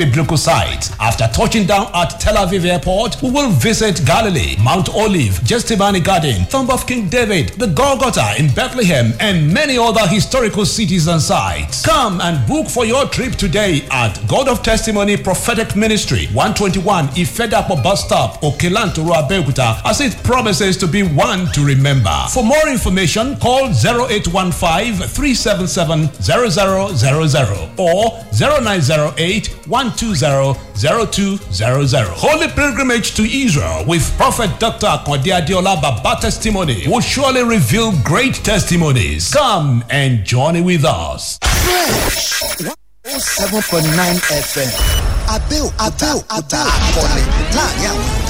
biblical sites. After touching down at Tel Aviv Airport, we will visit Galilee, Mount Olive, Gethsemane Garden, Tomb of King David, the Golgotha in Bethlehem, and many other historical cities and sites. Come and book for your trip today at God of Testimony Prophetic Ministry, 121 Ifedapo Bus Stop, Okelantoro Abeokuta, as it promises to be one to remember. For more information, call 0815 377 0000 or 0908 120-0200. Holy pilgrimage to Israel with Prophet Dr. Akwadi Adiola Baba testimony will surely reveal great testimonies. Come and journey with us. Fresh 107.9 FM. Abel, Abel, Abel, akọni láàárín àwọn ìyókù.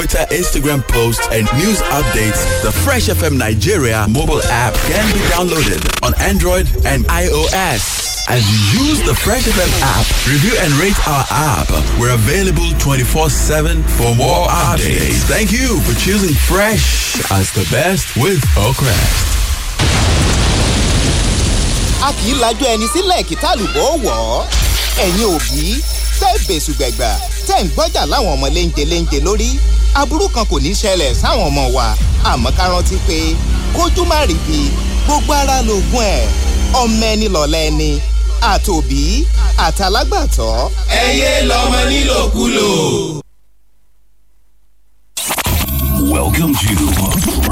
Instagram posts, and news updates. The Fresh FM Nigeria mobile app can be downloaded on Android and iOS. As you use the Fresh FM app, review and rate our app. We're available 24-7 for more updates. Thank you for choosing Fresh as the best with Oakrest. a kì í lajú ẹni sílẹ̀ kí tálùbọ̀ wọ̀ ọ́. ẹ̀yin òbí tẹ́ bẹ̀sùgbẹ̀gbà tẹ́ ń gbọ́jà láwọn ọmọ léńjẹ léńjẹ lórí aburú kan kò ní ṣẹlẹ̀ sáwọn ọmọ wa àmọ́ ká rántí pé kójú má rí bi gbogbo ara lògùn ẹ̀ ọmọ ẹni lọ̀lẹ́ ẹni àtòbí àtàlágbàtọ́. ẹ yé lọmọ nílòkulò. Welcome to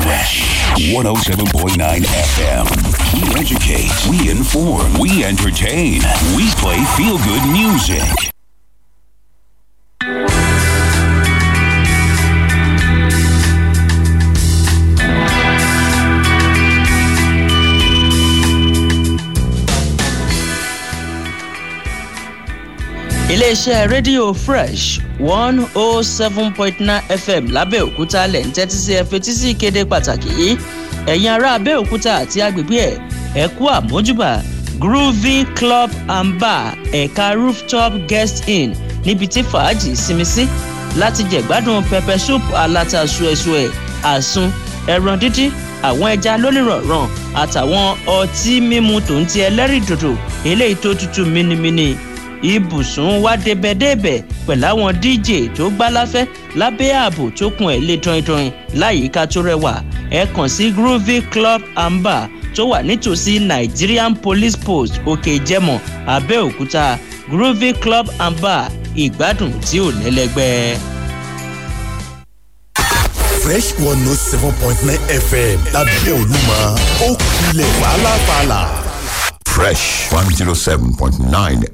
Fresh 107.9 FM. We educate, we inform, we entertain, we play feel good music. Iléeṣẹ́ rédíò fresh one oh seven point nine fm lábẹ́òkúta lẹ̀ ń tẹ́tí sí ẹ fetí sí ìkéde pàtàkì yìí. Ẹ̀yin ará abẹ́òkúta àti agbègbè ẹ̀ ẹ kú àmójúbà. Groovy club and bar ẹ̀ka rooftop guest inn níbi tí fàájì sinmi sí. Láti jẹ̀gbádùn pẹpẹ soup aláta ṣuẹ̀ṣuẹ̀ àsun ẹran dídín àwọn ẹja lónìrànràn àtàwọn ọtí mímu ń ti ẹlẹ́rìndòdò eléyìí tó tutù mímímí ibùsùn wa débẹ̀débẹ̀ pẹ̀lú àwọn dj tó gbáláfẹ́ lábẹ́ ààbò tó kun ẹ̀ lé tọ́intọ́in láyìíká tó rẹwà ẹ kàn sí groovy club and bar tó wà nítòsí nigerian police post òkè ìjẹmọ abẹ́òkúta groovy club and bar ìgbádùn tí ò lẹ́lẹ́gbẹ́. fresh one note seven point nine fm lábẹ́ olúmọ ó kulẹ̀ fàlàfàlà. Fresh 107.9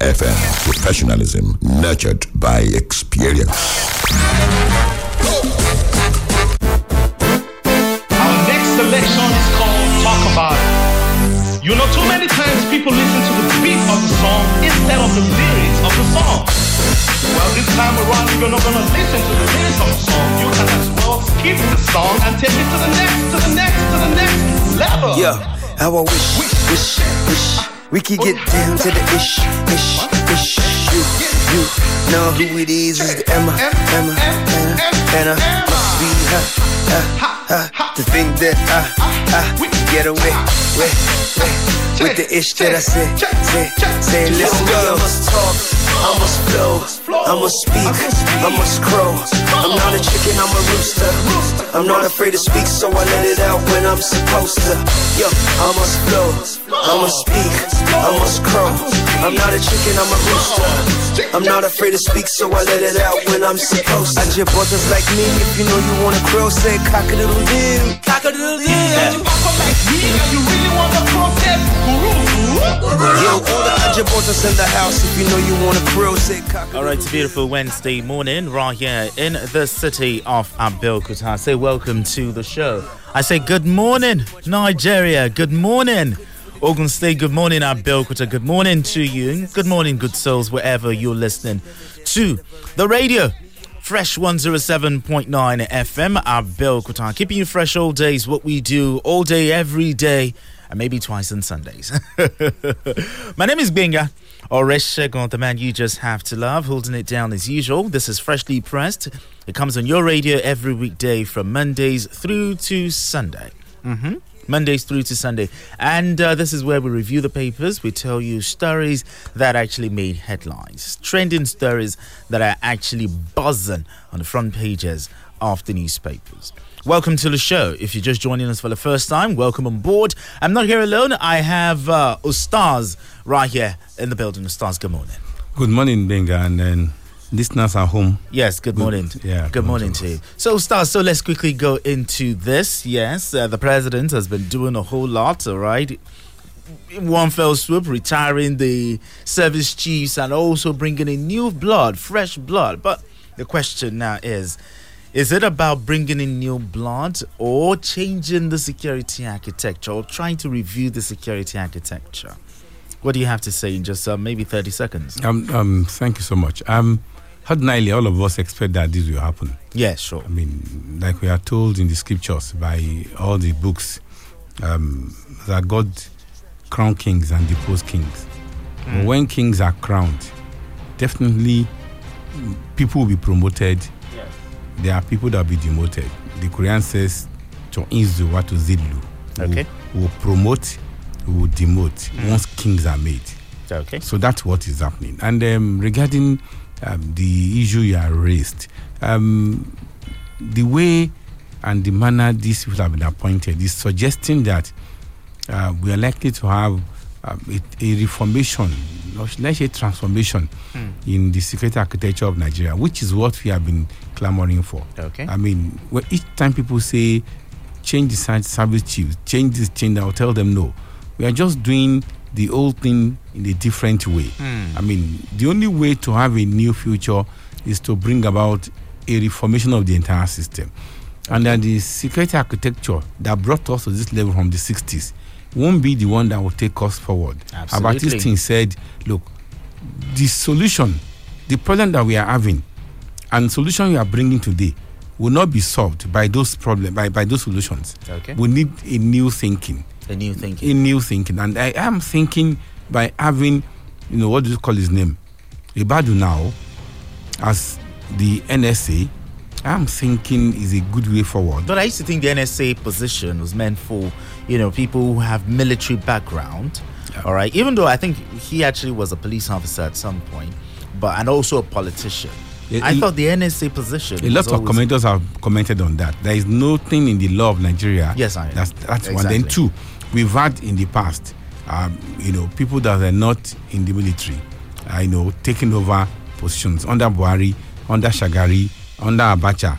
FM. Professionalism nurtured by experience. Our next selection is called Talk About It. You know, too many times people listen to the beat of the song instead of the lyrics of the song. Well, this time around, you're not gonna listen to the lyrics of the song. You can as well skip the song and take it to the next, to the next, to the next level. Yeah, how I wish, wish, wish. We could get down to the ish, ish, ish. You, you know who it is? Is the Emma, Emma, Emma, I must be her, her, her. To think that I, I can get away, way, way, with the ish that I say, say, say. Let's go. I must talk, I must flow, I must speak, I must crow. I'm not a chicken, I'm a rooster. I'm not afraid to speak, so I let it out when I'm supposed to. Yo, I must flow, I must speak, I must crow. I'm not a chicken, I'm a rooster. I'm not afraid to speak, so I let it out when I'm supposed to. I just brothers like me, if you know you wanna crow, say cock a doodle doo. Cock a doodle doo. Like me, if you really want to protest, Yo, all the Ajabotas in the house, if you know you wanna crow, say cock All right, it's a beautiful Wednesday morning right here in the city of Abeokuta. Say welcome to the show. I say good morning, Nigeria. Good morning, Ogun State, good morning, Abeokuta. Good morning to you. Good morning, good souls, wherever you're listening to the radio. Fresh 107.9 FM, Abeokuta. Keeping you fresh all day is what we do all day, every day, and maybe twice on Sundays. My name is Benga. Oreshegon, the man you just have to love, holding it down as usual. This is freshly pressed. It comes on your radio every weekday from Mondays through to Sunday. Mm-hmm. Mondays through to Sunday. And uh, this is where we review the papers. We tell you stories that actually made headlines, trending stories that are actually buzzing on the front pages of the newspapers. Welcome to the show. If you're just joining us for the first time, welcome on board. I'm not here alone. I have uh, Ustaz right here in the building. Ustaz, good morning. Good morning, Benga, and then listeners at home. Yes, good, morning. Yeah, good, morning to you. So, Ustaz, so let's quickly go into this. Yes, uh, the president has been doing a whole lot, all right? One fell swoop, retiring the service chiefs and also bringing in new blood, fresh blood. But the question now is is it about bringing in new blood or changing the security architecture or trying to review the security architecture? What do you have to say in just uh, maybe 30 seconds? Um, um, thank you so much. Um, ordinarily, all of us expect that this will happen. Yeah, sure. I mean, like we are told in the scriptures by all the books um, that God crown kings and depose kings. Mm. When kings are crowned, definitely people will be promoted there are people that will be demoted. The Koran says, to inzu wa to zidlu. Okay. Will, will promote, will demote mm. once kings are made. Okay. So that's what is happening. And um, regarding um, the issue you have raised, um, the way and the manner these people have been appointed is suggesting that uh, we are likely to have uh, a, a, reformation, let's say transformation mm. in the security architecture of Nigeria, which is what we have been clamoring for. Okay. I mean, well, each time people say change the service chief, change this, change that, I'll tell them no. We are just doing the old thing in a different way. Mm. I mean, the only way to have a new future is to bring about a reformation of the entire system. Okay. And that the security architecture that brought us to this level from the 60s won't be the one that will take us forward. Absolutely. Albert Einstein said, look, the solution, the problem that we are having, and solution we are bringing today will not be solved by those problems, by, by those solutions. Okay. We need a new thinking. A new thinking. A new thinking. And I am thinking by having, you know, what do you call his name? Ribadu now as the NSA I'm thinking is a good way forward. But I used to think the NSA position was meant for, you know, people who have military background. Yeah. All right. Even though I think he actually was a police officer at some point, but and also a politician. I thought the NSA position. A lot of commenters have commented on that. There is nothing in the law of Nigeria. Yes, I. That's that's exactly. one. Then two, we've had in the past, um, you know, people that are not in the military, uh, you know, taking over positions under Buhari, under Shagari, under Abacha,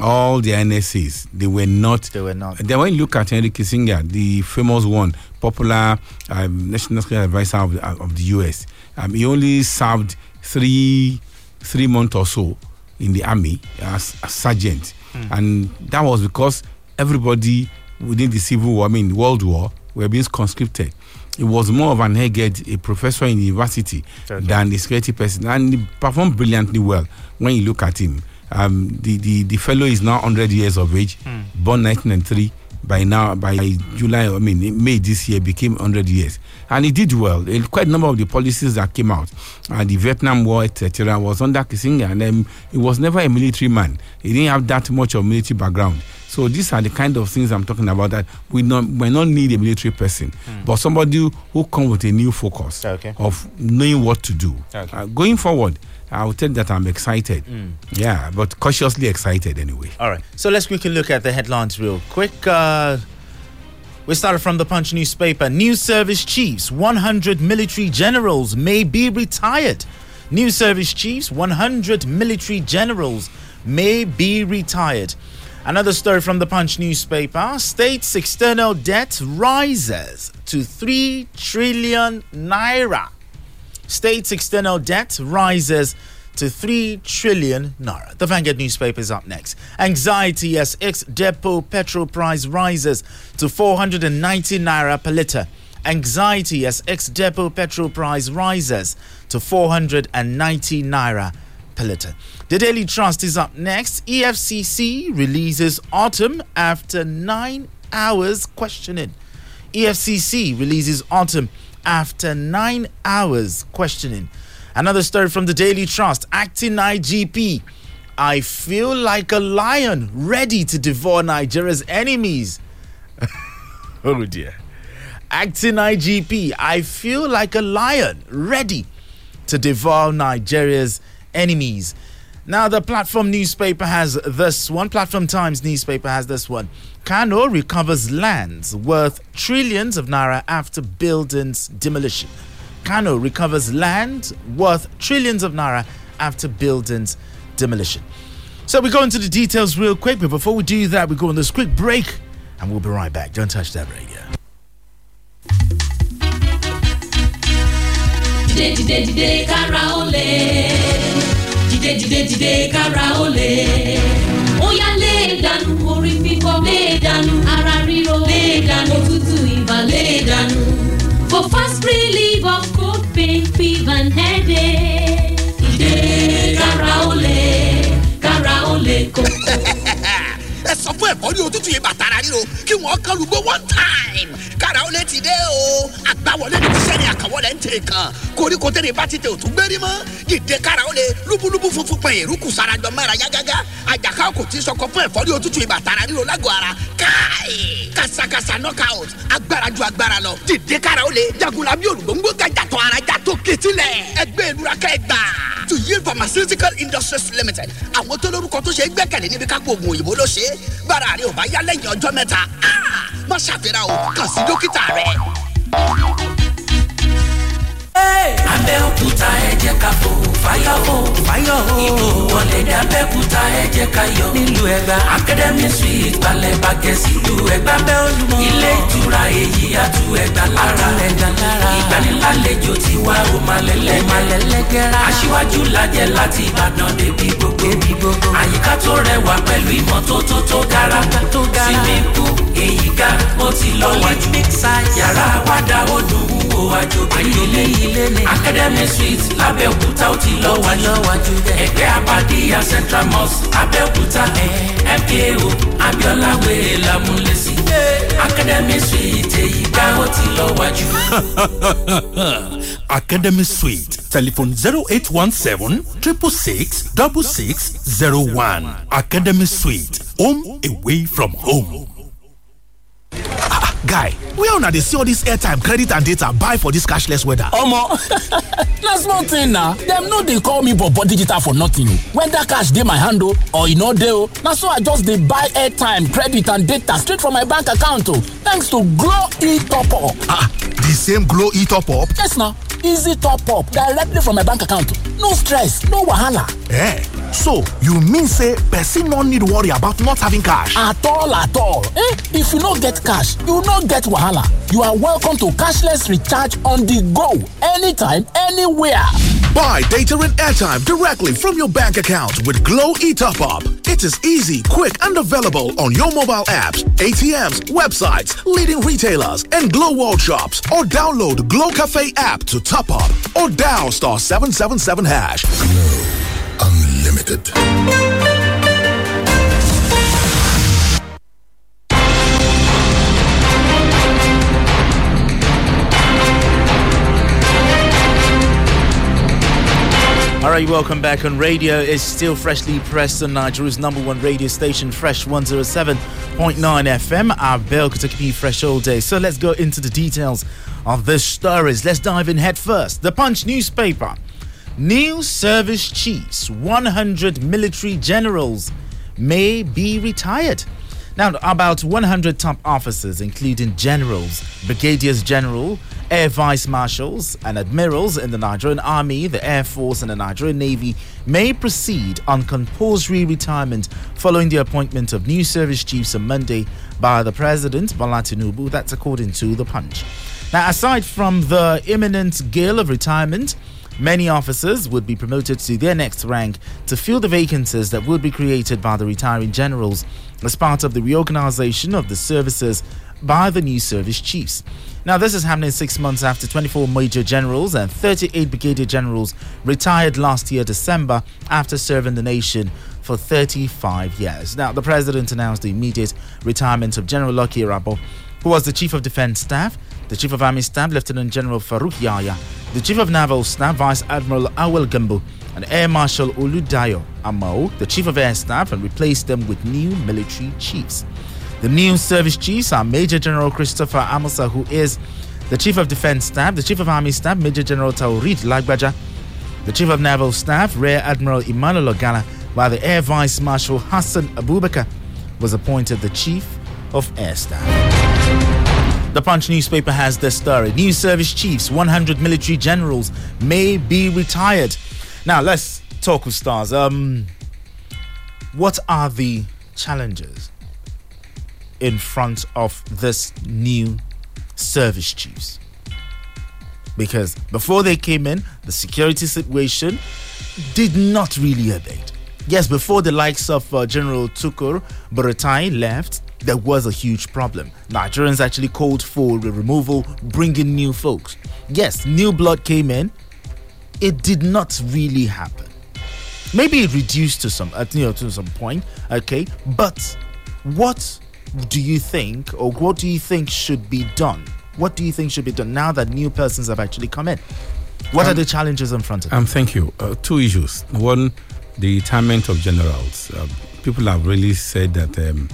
all the NSAs, they were not. They were not. Then when you look at Henry Kissinger, the famous one, popular um, national security advisor of, of the US, um, he only served three three months or so in the army as a sergeant, mm. and that was because everybody within the civil war, I mean World War, were being conscripted. It was more of an egghead, a professor in university, okay. than a security person, and he performed brilliantly well when you look at him. Um, the, the, the fellow is now 100 years of age, mm. born 1903. By now, by July, I mean, May this year, became 100 years. And he did well. Quite a number of the policies that came out, uh, the Vietnam War, etc., was under Kissinger. And um, he was never a military man. He didn't have that much of military background. So these are the kind of things I'm talking about that we not we not need a military person, mm. but somebody who come with a new focus okay. of knowing what to do. Okay. Uh, going forward, I will tell that I'm excited. Mm. Yeah, but cautiously excited anyway. All right. So let's quickly look at the headlines real quick. Uh, we started from the Punch newspaper. New service chiefs, 100 military generals may be retired. New service chiefs, 100 military generals may be retired. Another story from the Punch newspaper. State's external debt rises to 3 trillion naira. State's external debt rises to 3 trillion naira. The Vanguard newspaper is up next. Anxiety as ex depot petrol price rises to 490 naira per litre. Anxiety as ex-depot petrol price rises to 490 naira per litre. The Daily Trust is up next. EFCC releases autumn after nine hours questioning. EFCC releases autumn after nine hours questioning. Another story from the Daily Trust. Acting IGP. I feel like a lion ready to devour Nigeria's enemies. oh dear. Acting IGP. I feel like a lion ready to devour Nigeria's enemies. Now, the platform newspaper has this one. Platform Times newspaper has this one. Kano recovers lands worth trillions of naira after buildings demolition. Kano recovers land worth trillions of naira after buildings demolition. So we go into the details real quick, but before we do that, we go on this quick break and we'll be right back. Don't touch that radio. Ó yá lé dànù orí fífọ́ lé dànù ara ríro lé dànù òtútù ibà lé dànù. for fast relief of cold pain fever and headache. dìde kára ríro kí wọ́n lùgbọ́ one time. Kára ó lè ti dé o. Àgbàwọlé ní tíṣẹ́ ni àkàwọlé ń tè kan koríko tẹ́lẹ̀ bá ti tẹ òtún gbérí mọ́. Dìde kára ó lè lúbúlúbú funfun pẹ̀yìn rúkù sarajọ mẹ́ra yágágá. Àjàká kò tí sọkọ fún ẹ̀fọ́ ní òtútù yìí bàtàrà ríro lágọ̀ọ́ ara. Káì! Kàṣàkàṣà knockout. Agbára ju agbára lọ. Dìde kára ó lè jagunla bí olùgbòǹgbò gàjàtọ̀ ara jàtọ̀ kẹtìlẹ̀ ẹgbẹ́ ìlúra kẹgbà tuyi pharmaceutical industries limited. Àwọn tó lórúkọ tó ṣe é gbẹ́kẹ̀lé níbi kápò oògùn òyìnbó ló ṣe é. Bára rẹ ò bá yá lẹ́yìn ọjọ́ mẹ́ta. Má ṣàfihàn o. Kàn sí dókítà rẹ. Abẹ́òkúta ẹ jẹ́ ká fò fáyọ̀ o. Fáyọ̀ o. Ìlú wọlé ní Abẹ́òkúta ẹ jẹ́ ká yọ̀. Nílùú Ẹ̀gbá. Academy Suite balẹ̀ bàgẹ́ sílùú Ẹ̀gbá. Bẹ́ olúmọ ilé ìtura èyí àtú Ẹ̀gbá lára. Ẹ̀gbá lára. Ìgbanilálejò ti wá o máa lẹ́lẹ́. Máa lẹ́lẹ́ gẹ́ra. Aṣíwájú lajẹ́ láti Ìbàdàn débi gbogbo. Débi gbogbo. Àyíká tó rẹwà pẹ̀lú ìmọ́tótó tó gara. Tó gara. Pool èyí ga ó ti lọ wájú yàrá àwàdà ó dùn ún wo àjòkè ilé ilé ní academy suite lábẹ́òkúta ó ti lọ wájú ẹgbẹ́ abadíyà central mosque abẹ́òkúta mko abiola wèrè lámúlẹ́sí academy suite èyí ó ti lọ wájú. Academy Suite. Telephone 0817 666 6601. Academy Suite. Home away from home. Guy where una dey see all dis airtime credit and data buy for dis cashless weather. omo na small thing na dem no dey call me bobo digital for nothing o whether cash dey my hand o or e no dey o na so i just dey buy airtime credit and data straight from my bank account o thanks to glo e-top up. ah the same glo e-top up. yes na easy top up directly from my bank account no stress no wahala. Eh, so you mean say person no need worry about not having cash. at all at all eh if you no get cash you no get wahala you are welcome to cashless recharge on the go anytime anywhere. Buy data and airtime directly from your bank account with Glo eTop Up. It is easy, quick, and available on your mobile apps, ATMs, websites, leading retailers, and Glo World shops. Or download Glo Cafe app to top up or dial star 777 hash. Glo Unlimited. All right, welcome back on radio. It's still freshly pressed on Nigeria's number one radio station, Fresh 107.9 FM. Our bell could you fresh all day. So let's go into the details of the stories. Let's dive in head first. The Punch newspaper. New service chiefs, 100 military generals may be retired. Now, about 100 top officers, including generals, brigadiers general, air vice marshals, and admirals in the Nigerian Army, the Air Force, and the Nigerian Navy, may proceed on compulsory retirement following the appointment of new service chiefs on Monday by the President Bola Tinubu. That's according to the Punch. Now, aside from the imminent gale of retirement, Many officers would be promoted to their next rank to fill the vacancies that would be created by the retiring generals as part of the reorganization of the services by the new service chiefs. Now, this is happening six months after 24 major generals and 38 brigadier generals retired last year, December, after serving the nation for 35 years. Now, the president announced the immediate retirement of General Lucky Irabor, who was the chief of defense staff, the chief of army staff, Lieutenant General Farouk Yahaya, the chief of naval staff, Vice Admiral Awwal Gambo, and Air Marshal Oladayo Amao, the chief of air staff, and replaced them with new military chiefs. The new service chiefs are Major General Christopher Amosa, who is the Chief of Defense Staff, the Chief of Army Staff, Major General Taoreed Lagbaja, the Chief of Naval Staff, Rear Admiral Emmanuel Ogalla, while the Air Vice Marshal Hassan Abubakar was appointed the Chief of Air Staff. The Punch newspaper has this story. New service chiefs, 100 military generals may be retired. Now let's talk with Ustaz. Um, what are the challenges in front of this new service chiefs. Because before they came in, the security situation did not really abate. Yes, before the likes of uh, General Tukur Buratai left, there was a huge problem. Nigerians actually called for the removal, bringing new folks. Yes, new blood came in. It did not really happen. Maybe it reduced to some, you know, to some point. Okay, but what do you think, or what do you think should be done? What do you think should be done now that new persons have actually come in? What um, are the challenges in front of Um, thank you. Uh, two issues. One, the retirement of generals. Uh, people have really said that um,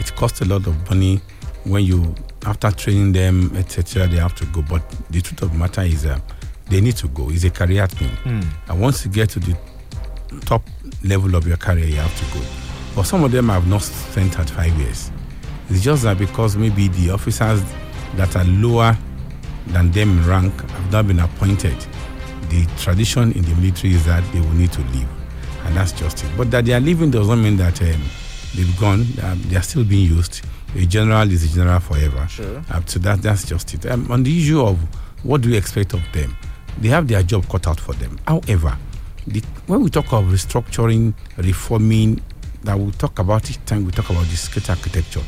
it costs a lot of money when you, after training them, etc., they have to go. But the truth of the matter is, uh, they need to go. It's a career thing. Hmm. And once you get to the top level of your career, you have to go. But some of them have not spent at five years. It's just that because maybe the officers that are lower than them in rank have not been appointed. The tradition in the military is that they will need to leave, and that's just it. But that they are leaving does not mean that um, they've gone. Um, they are still being used. A general is a general forever. Sure. Uh, so that that's just it. Um, on the issue of what do we expect of them, they have their job cut out for them. However, the, when we talk of restructuring, reforming, that we talk about each time we talk about the state architecture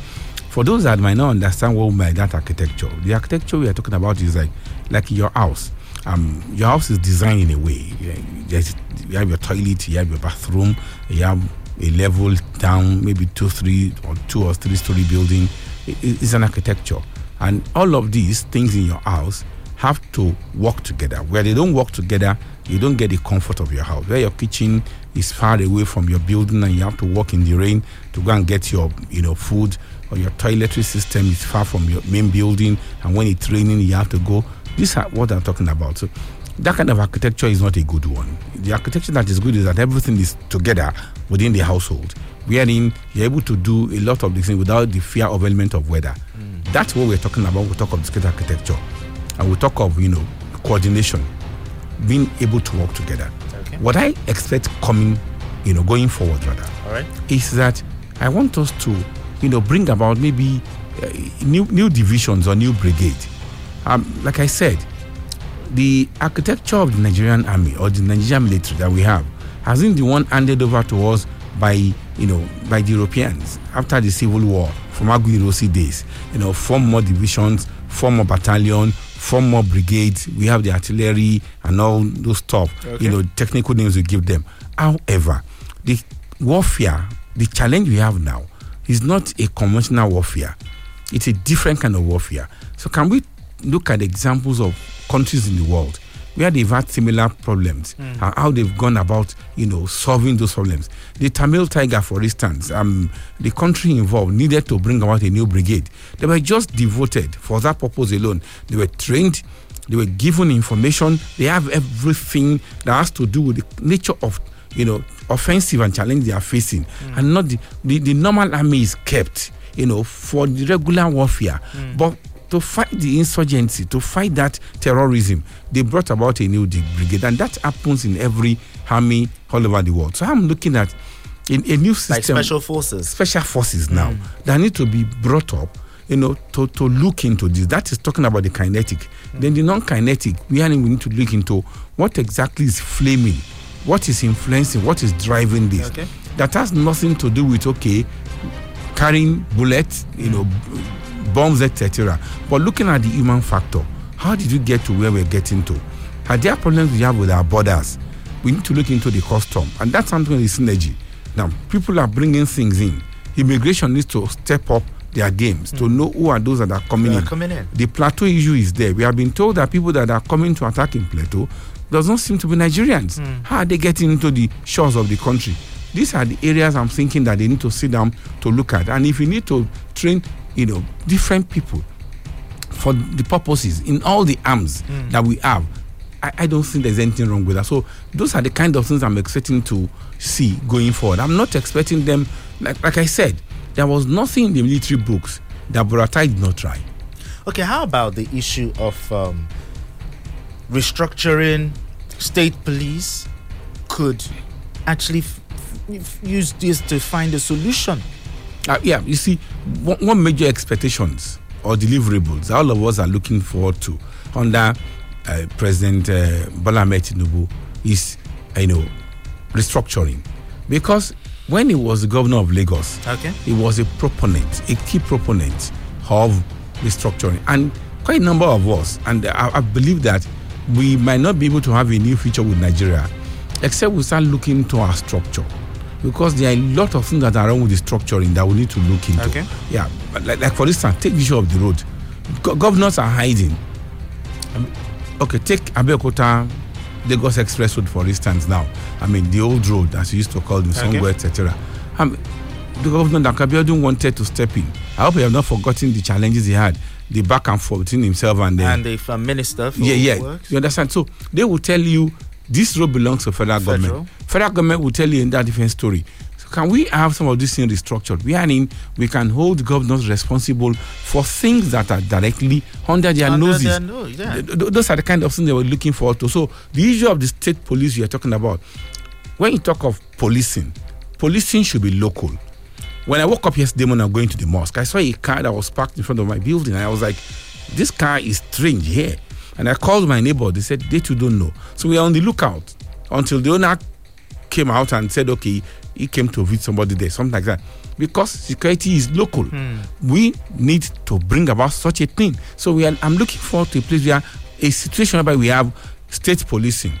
for those that might not understand what by that architecture, the architecture we are talking about is like like your house. Um, your house is designed in a way. You have your toilet, you have your bathroom, you have a level down, maybe two, three, or two or three story building. It's an architecture, and all of these things in your house have to work together. Where they don't work together, you don't get the comfort of your house. Where your kitchen is far away from your building and you have to walk in the rain to go and get your you know food or your toiletry system is far from your main building, and when it's raining, you have to go. These are what I'm talking about. So that kind of architecture is not a good one. The architecture that is good is that everything is together within the household, wherein you're able to do a lot of these things without the fear of element of weather. Mm. That's what we're talking about. We talk of discrete architecture, and we talk of you know coordination, being able to work together. Okay. What I expect coming, you know, going forward rather, All right. is that I want us to you know, bring about maybe uh, new new divisions or new brigade. Um, like I said, the architecture of the Nigerian army or the Nigerian military that we have has been the one handed over to us by you know by the Europeans after the Civil War from Aguiyi-Ironsi days. You know, form more divisions, form more battalion, form more brigades. We have the artillery and all those stuff. Okay. You know, technical names we give them. However, the warfare, the challenge we have now is not a conventional warfare. It's a different kind of warfare. So can we look at examples of countries in the world where they've had similar problems Mm. and how they've gone about, you know, solving those problems? The Tamil Tiger, for instance, um, the country involved needed to bring about a new brigade. They were just devoted for that purpose alone. They were trained, they were given information, they have everything that has to do with the nature of you know, offensive and challenge they are facing, and not the, the, the normal army is kept, you know, for the regular warfare. But to fight the insurgency, to fight that terrorism, they brought about a new brigade, and that happens in every army all over the world. So I'm looking at in a new system, Like special forces. special forces now mm. that need to be brought up you know to, to look into this. That is talking about the kinetic. Mm. Then the non-kinetic we we need to look into what exactly is flaming what is influencing what is driving this. Okay. that has nothing to do with okay carrying bullets you mm. know b- bombs, etc. But looking at the human factor, how did we get to where we're getting to? Are there problems we have with our borders? We need to look into the custom, and that's something with synergy. Now, people are bringing things in. Immigration needs to step up their games to hmm. know who are those that are coming are in. coming in. The plateau issue is there. We have been told that people that are coming to attack in plateau does not seem to be Nigerians. Hmm. How are they getting into the shores of the country? These are the areas I'm thinking that they need to sit down to look at. And if you need to train, you know, different people for the purposes in all the arms Mm. that we have, I, I don't think there's anything wrong with that. So those are the kind of things I'm expecting to see going forward. I'm not expecting them, like, like I said, there was nothing in the military books that Buratai did not try. Okay, how about the issue of um, restructuring state police could actually f- f- use this to find a solution? Uh, yeah, you see, one, one major expectations or deliverables all of us are looking forward to under uh, President uh, Bola Tinubu is, uh, you know, restructuring. Because when he was the governor of Lagos, Okay. he was a proponent, a key proponent of restructuring. And quite a number of us, and I, I believe that we might not be able to have a new future with Nigeria except we start looking to our structure. Because there are a lot of things that are wrong with the structuring that we need to look into. Okay. Yeah, but like, like for instance, take the issue of the road. Go- governors are hiding. Um, okay, take Abeokuta Lagos Express Road for instance now. I mean, the old road, as you used to call them, Okay. somewhere, etc. Um, the governor Dapo Abiodun wanted to step in. I hope you have not forgotten the challenges he had, the back and forth between himself and the and the uh, minister for yeah, yeah. works? You understand? So they will tell you this road belongs to federal, Federal. government. Federal government will tell you in that different story. So can we have some of these things restructured? We are in. We can hold governors responsible for things that are directly under their Under noses. their nose, yeah. Th- th- those are the kind of things they were looking forward to. So the issue of the state police you are talking about, when you talk of policing, policing should be local. When I woke up yesterday morning, I'm going to the mosque. I saw a car that was parked in front of my building, and I was like, "This car is strange here." And I called my neighbor. They said they too don't know. So we are on the lookout until the owner came out and said, "Okay, he came to visit somebody there, something like that." Because security is local, we need to bring about such a thing. So we are. I'm looking forward to a place where a situation whereby we have state policing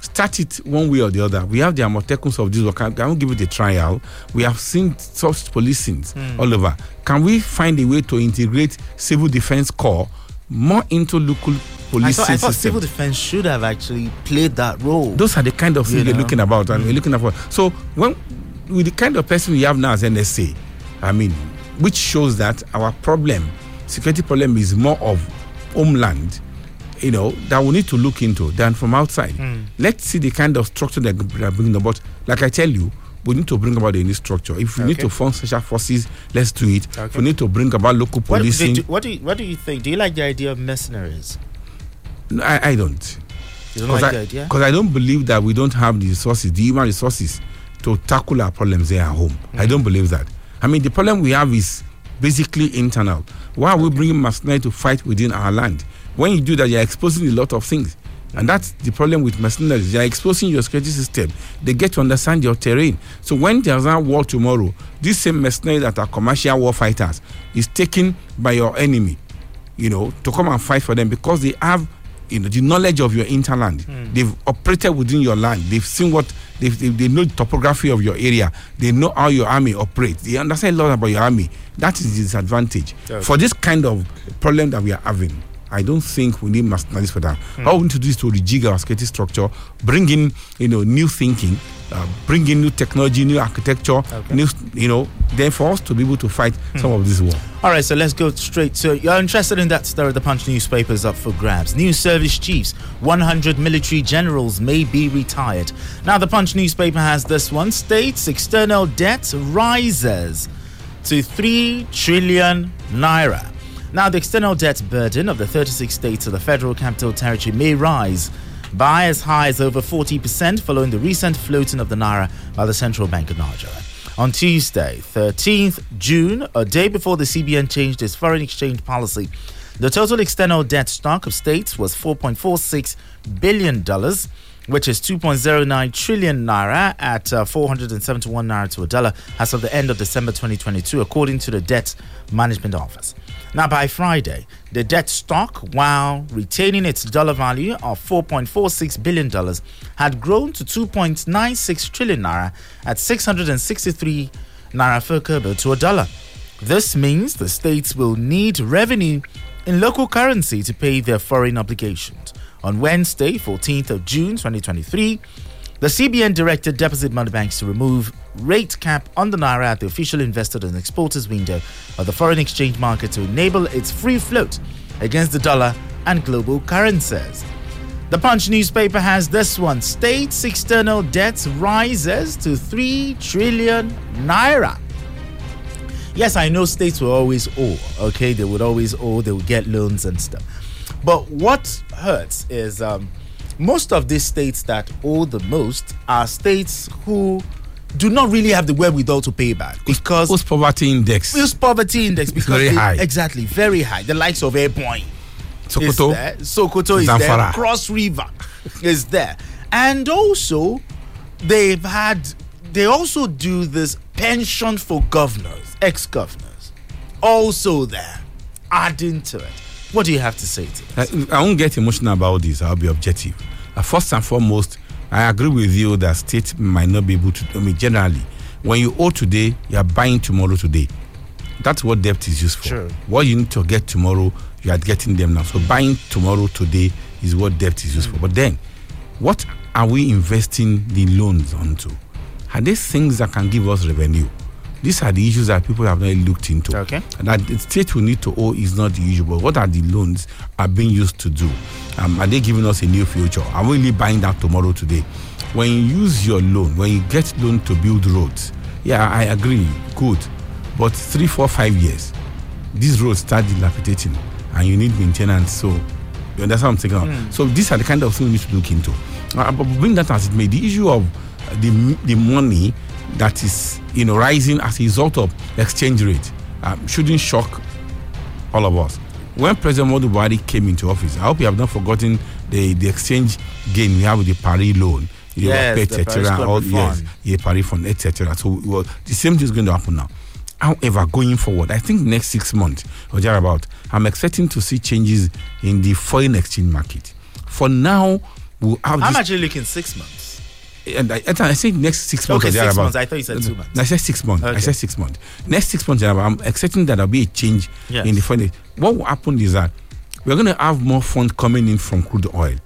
start it one way or the other. We have the Amotekuns of this work. Can we give it a trial? We have seen such policing Hmm. all over. Can we find a way to integrate civil defense corps more into local I thought, I thought civil defense should have actually played that role. Those are the kind of things You we're looking about and we're looking about. So when with the kind of person we have now as NSA, I mean, which shows that our problem, security problem, is more of homeland, you know, that we need to look into than from outside. Hmm. Let's see the kind of structure that they're bringing about. Like I tell you, we need to bring about a new structure. If we need to form special forces, let's do it. If we need to bring about local What, policing, do, what do you what do you think? Do you like the idea of mercenaries? No, I, I don't. Don't like I? Because I don't believe that we don't have the resources, the human resources, to tackle our problems there at home. I Mm. don't believe that. I mean, the problem we have is basically internal. Why are we bringing mercenaries to fight within our land? When you do that, you're exposing a lot of things. And that's the problem with mercenaries. You're exposing your security system. They get to understand your terrain. So when there's a war tomorrow, these same mercenaries that are commercial war fighters is taken by your enemy you know, to come and fight for them because they have, you know, the knowledge of your interland. Hmm. They've operated within your land. They've seen what they they know the topography of your area. They know how your army operates. They understand a lot about your army. That is the disadvantage for this kind of problem that we are having. I don't think we need mercenaries for that. Hmm. All we need to do is to rejig our security structure, bring in, you know, new thinking, uh, bring in new technology, new architecture, new, you know, then for us to be able to fight Hmm. some of this war. All right, so let's go straight to. You're interested in that story? The Punch newspaper is up for grabs. New service chiefs, 100 military generals may be retired. Now, the Punch newspaper has this one states external debt rises to 3 trillion naira. Now, the external debt burden of the 36 states of the Federal Capital Territory may rise by as high as over 40% following the recent floating of the naira by the Central Bank of Nigeria. On Tuesday, 13th June, a day before the CBN changed its foreign exchange policy, the total external debt stock of states was $4.46 billion, which is 2.09 trillion naira at uh, 471 naira to a dollar as of the end of December 2022, according to the Debt Management Office. Now, by Friday, the debt stock, while retaining its dollar value of $4.46 billion, had grown to 2.96 trillion naira at 663 naira per kobo to a dollar. This means the states will need revenue in local currency to pay their foreign obligations. On Wednesday, 14th of June 2023, the CBN directed deposit money banks to remove rate cap on the naira at the official investor and exporters window of the foreign exchange market to enable its free float against the dollar and global currencies. The Punch newspaper has this one: states external debt rises to 3 trillion naira. Yes, I know states will always owe, okay? They would always owe, they would get loans and stuff. But what hurts is um, most of these states that owe the most are states who do not really have the wherewithal to pay back because post poverty index? Whose poverty index because very they- high. exactly very high. The likes of airpoint Sokoto, is there. Sokoto is there. Cross River is there. And also they've had they also do this pension for governors ex-governors also there adding to it what do you have to say to I, I won't get emotional about this. I'll be objective. Uh, first and foremost, I agree with you that state might not be able to. I mean, generally, when you owe today, you are buying tomorrow today. That's what debt is used for. Sure. What you need to get tomorrow, you are getting them now. So buying tomorrow today is what debt is used for. But then, what are we investing the loans onto? Are they things that can give us revenue? These are the issues that people have not looked into. Okay. And that the state will need to owe is not the issue, but what are the loans are being used to do? Um, are they giving us a new future? Are we really buying that tomorrow today? When you use your loan, when you get loan to build roads, yeah, I agree, good. But three, four, five years, these roads start dilapidating and you need maintenance. So you understand what I'm saying? Mm. So these are the kind of things we need to look into. Uh, but bring that as it may, the issue of the the money that is you know rising as a result of exchange rate um, shouldn't shock all of us. When President Buhari came into office, I hope you have not forgotten the, the exchange gain we have with the Paris loan, you know, Yes, et the Paris cetera, Club all- yes, yeah, Paris fund, etc. So well, the same thing is going to happen now. However, going forward, I think next six months or thereabout, I'm expecting to see changes in the foreign exchange market. For now, we'll have i'm this actually looking six months and I, I say next six months. Okay, six months. I thought you said two months. I said six months. I said six months. Next six months, I'm expecting that there'll be a change Yes. in the fund. What will happen is that we're going to have more funds coming in from crude oil.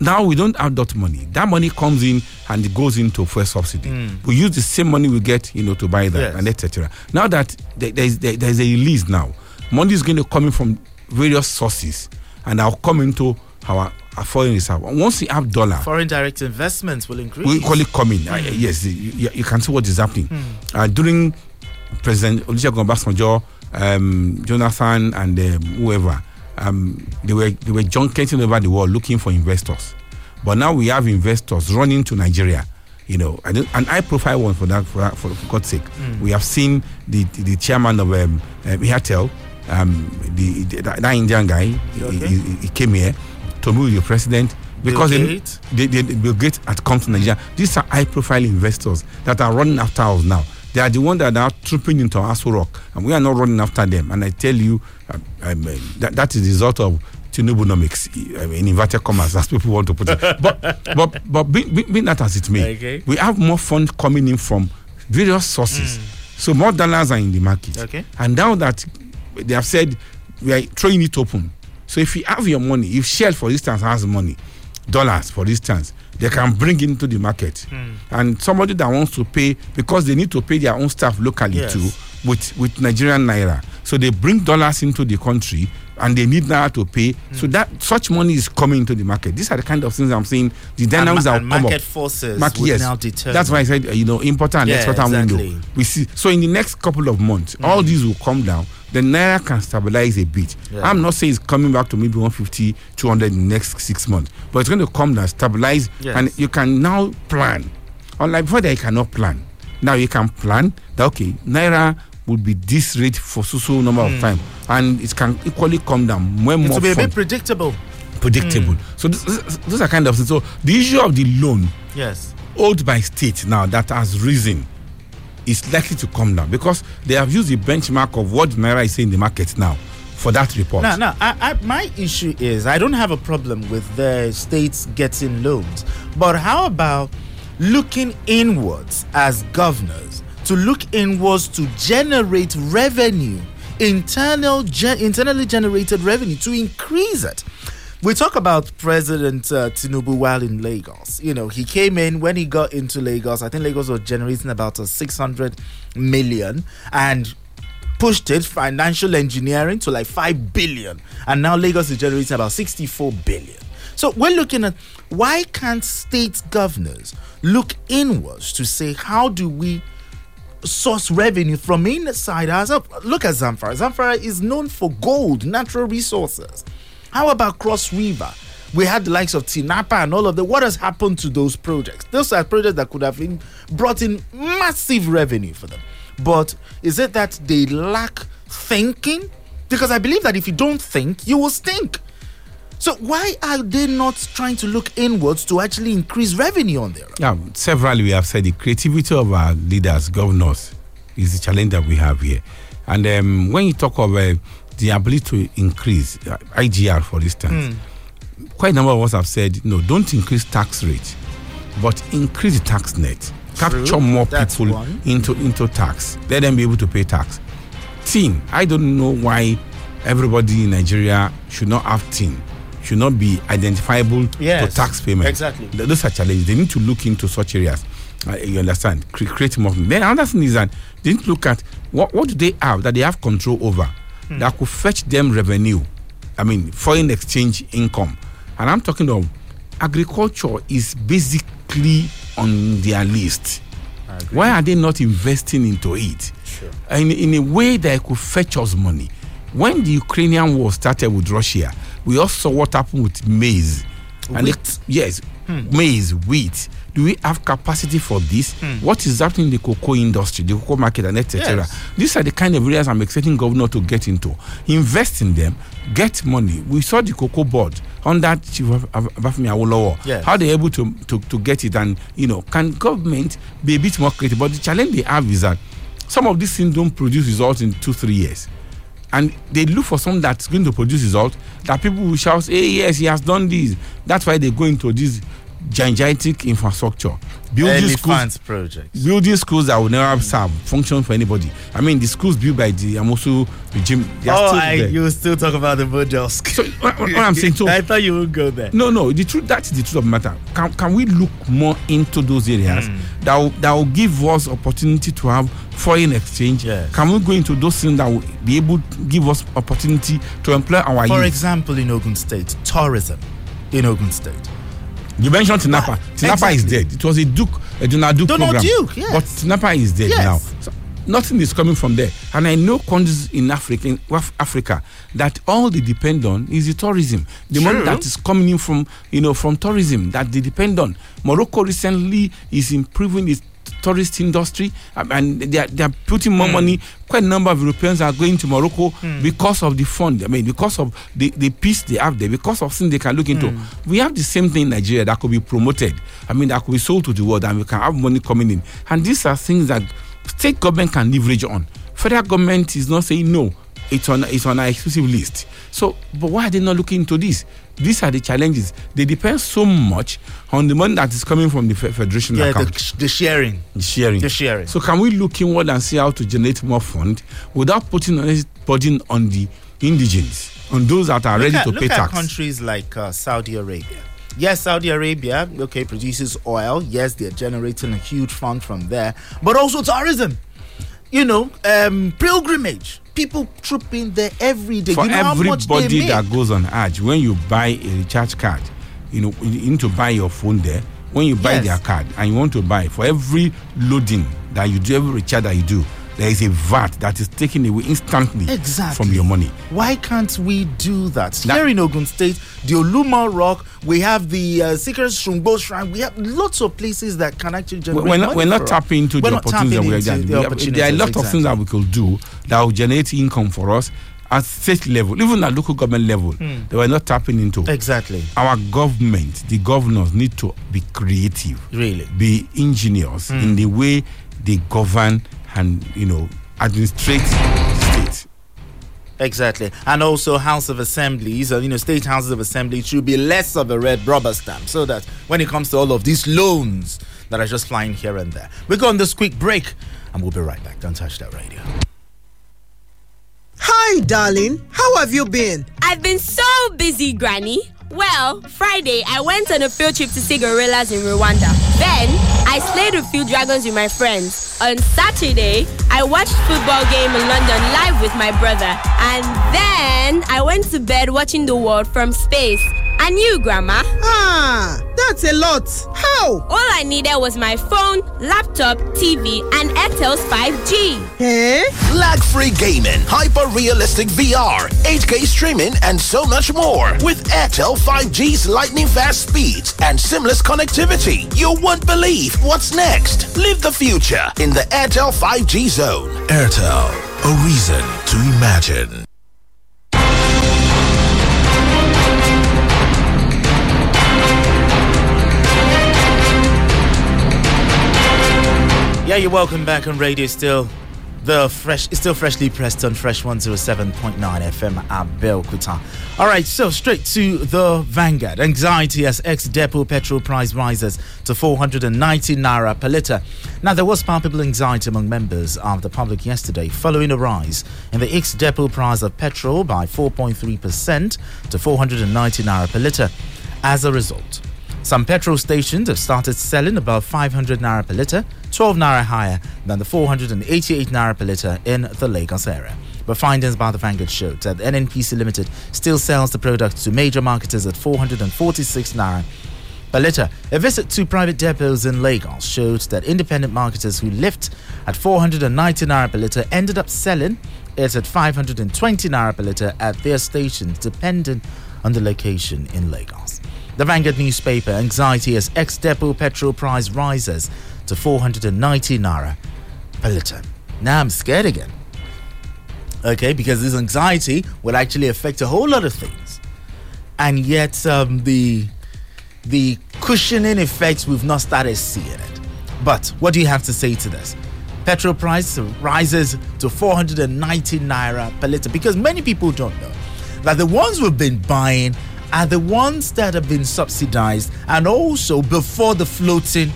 Now we don't have that money. That money comes in and it goes into fuel subsidy. Mm. We use the same money we get, you know, to buy that Yes. and etc. Now that there- there's there- there's a release now, money is going to come in from various sources, and I'll come into our foreign reserve. Once we have dollar, foreign direct investments will increase we call it coming. Uh, yes, you, you- you can see what is happening. Uh, during President Olusegun Obasanjo, um, Jonathan, and um, whoever, um, they were they were junketing over the world looking for investors. But now we have investors running to Nigeria. You know, and I an high profile one for that, for, for, for God's sake. Mm. We have seen the the, chairman of um, um, Airtel, um, the, the that, Indian guy. he- He, he came here to with the president Bill because they- Gates? they, they, Bill Gates had come to Nigeria. These are high profile investors that are running after us now. They are the ones that are trooping into Aso Rock, and we are not running after them. And I tell you, um, um, uh, that, that is the result of Tinubunomics, I mean, in inverted commas, as people want to put it. But, but, but be, be, be that as it may, Okay. we have more funds coming in from various sources. So more dollars are in the market. Okay. And now that they have said we are throwing it open. So if you have your money, if Shell, for instance, has money, dollars, for instance, they can bring into the market. Hmm. And somebody that wants to pay, because they need to pay their own staff locally Yes. too, with, with Nigerian Naira. So they bring dollars into the country and they need Naira to pay. Hmm. So that such money is coming into the market. These are the kind of things I'm saying. The dynamics ma- and will come market up. forces Market- yes. now determine. That's why I said, you know, importer and Yeah, exporter exactly. window. We see. So in the next couple of months, hmm. all these will come down. The naira can stabilize a bit. Yeah. I'm not saying it's coming back to maybe 150, 200 in the next six months, but it's going to come down, stabilize, Yes. and you can now plan. Unlike before, that you cannot plan. Now you can plan that okay, naira would be this rate for so so number of Hmm. time, and it can equally come down when it more will be a bit predictable predictable. So this, this, those are kind of things. So the issue of the loan Yes. owed by state now that has risen is likely to come down because they have used the benchmark of what naira is saying in the market now for that report. Now, now, I, I, my issue is I don't have a problem with the states getting loans, but how about looking inwards as governors to look inwards to generate revenue, internal, gen, internally generated revenue to increase it. We talk about President uh, Tinubu while in Lagos. You know, he came in when he got into Lagos. I think Lagos was generating about a 600 million and pushed it financial engineering to like 5 billion and now lagos is generating about 64 billion so we're looking at why can't state governors look inwards to say how do we source revenue from inside ourselves look at zamfara zamfara is known for gold natural resources how about cross river we had the likes of Tinapa and all of that. What has happened to those projects? Those are projects that could have been brought in massive revenue for them. But is it that they lack thinking? Because I believe that if you don't think, you will stink. So why are they not trying to look inwards to actually increase revenue on there? Yeah, severally we have said the creativity of our leaders, governors, is the challenge that we have here. And um, when you talk of uh, the ability to increase uh, IGR, for instance, quite a number of us have said, no, don't increase tax rate, but increase the tax net. Capture more that's people one. into into tax. Let them be able to pay tax. Tin, I don't know why everybody in Nigeria should not have tin, should not be identifiable Yes, to tax payment. exactly. Those are challenges. They need to look into such areas. Uh, you understand? Create more. Then another thing is that they need to look at what what do they have that they have control over Hmm. that could fetch them revenue. I mean, foreign exchange income. And I'm talking of agriculture is basically on their list. Why are they not investing into it? In, in a way that could fetch us money. When the Ukrainian war started with Russia, we also saw what happened with maize. And it- yes, hmm. maize, wheat. Do we have capacity for this? Hmm. What is happening in the cocoa industry, the cocoa market, and etc. Yes. These are the kind of areas I'm expecting governor to get into. Invest in them, get money. We saw the cocoa board under Chief Ab- Ab- Obafemi Awolowo. Yes. How they're able to, to, to get it, and you know, can government be a bit more creative? But the challenge they have is that some of these things don't produce results in two, three years. And they look for something that's going to produce results that people will shout, hey, yes, he has done this. That's why they go into this gigantic infrastructure. Building schools, Elephant project. building schools that will never serve function for anybody. I mean, the schools built by the Amosun regime, they are Oh, still I, there. you still talk about the Mojosk. So what, what I'm saying, so I thought you would go there. no, no. The truth that's the truth of the matter. Can can we look more into those areas Hmm. that will, that will give us opportunity to have foreign exchange? Can we go into those things that will be able to give us opportunity to employ our For youth? example, in Ogun State, tourism in Ogun State. You mentioned Tinapa. Tinapa is dead. It was a Duke, a Donald Duke Donald program. Duke, yes. But Tinapa is dead Yes. now. So nothing is coming from there. And I know countries in Africa, in Africa, that all they depend on is the tourism. The money that is coming in from, you know, from tourism that they depend on. Morocco recently is improving its tourist industry um, and they are, they are putting more hmm. money quite a number of europeans are going to morocco hmm. because of the fund. I mean because of the, the peace they have there because of things they can look into. Hmm. We have the same thing in nigeria that could be promoted. I mean that could be sold to the world and we can have money coming in. And these are things that state government can leverage on. Federal government is not saying no. It's on it's on our exclusive list. So but why are they not looking into this these are the challenges they depend so much on the money that is coming from the federation Yeah, account the, the sharing. the sharing. The sharing. So can we look inward and see how to generate more fund without putting any burden on the indigents, on those that are ready look at, to look pay at tax? countries like uh, Saudi Arabia. Yes, Saudi Arabia, okay, produces oil. Yes, they're generating a huge fund from there, but also tourism. You know, um, pilgrimage. People trooping there every day. For you know everybody that goes on Hajj, when you buy a recharge card, you know you need to buy your phone there. When you buy Yes. their card and you want to buy for every loading that you do, every recharge that you do, there is a VAT that is taken away instantly Exactly. from your money. Why can't we do that? That- Here in Ogun State, the Olumo Rock, we have the uh, Secret Shungbo Shrine, we have lots of places that can actually generate we're not, money we're not tapping into We're the opportunities that we're getting. the There are a lot of things that we could do that will generate income for us at state level, even at local government level, Hmm. they were not tapping into. Exactly. Our government, the governors need to be creative, Really? be ingenious Hmm. in the way they govern and you know administrate the state. Exactly. And also House of Assemblies, uh, you know, state houses of assembly should be less of a red rubber stamp so that when it comes to all of these loans that are just flying here and there. We go on this quick break and we'll be right back. Don't touch that radio. Hi, darling. How have you been? I've been so busy, Granny. Well, Friday I went on a field trip to see gorillas in Rwanda. Then I slayed a few dragons with my friends. On Saturday, I watched football game in London live with my brother. And then I went to bed watching the world from space. And you, Grandma? Ah, that's a lot. How? All I needed was my phone, laptop, TV, and Airtel's 5G. Eh? Lag free gaming, hyper realistic VR, 8K streaming, and so much more. With Airtel 5G's lightning fast speeds and seamless connectivity, you won't believe what's next. Live the future in the Airtel 5G zone. Airtel, a reason to imagine. Yeah, you're welcome back on radio still. The fresh it's still freshly pressed on Fresh 107.9 FM at Belkuta. Alright, so straight to the Vanguard. Anxiety as ex depot petrol price rises to 490 naira per litre. Now there was palpable anxiety among members of the public yesterday following a rise in the ex depot price of petrol by 4.3% to 490 naira per litre. As a result, some petrol stations have started selling above 500 naira per litre, 12 naira higher than the 488 naira per litre in the Lagos area. But findings by the Vanguard showed that NNPC Limited still sells the product to major marketers at 446 naira per litre. A visit to private depots in Lagos showed that independent marketers who lift at 490 naira per litre ended up selling it at 520 naira per litre at their stations, depending on the location in Lagos. The Vanguard newspaper anxiety as ex depot petrol price rises to 490 naira per litre. Now I'm scared again. Okay, because this anxiety will actually affect a whole lot of things, and yet um, the the cushioning effects we've not started seeing it. But what do you have to say to this? Petrol price rises to 490 naira per litre because many people don't know that the ones we've been buying are the ones that have been subsidized and also before the floating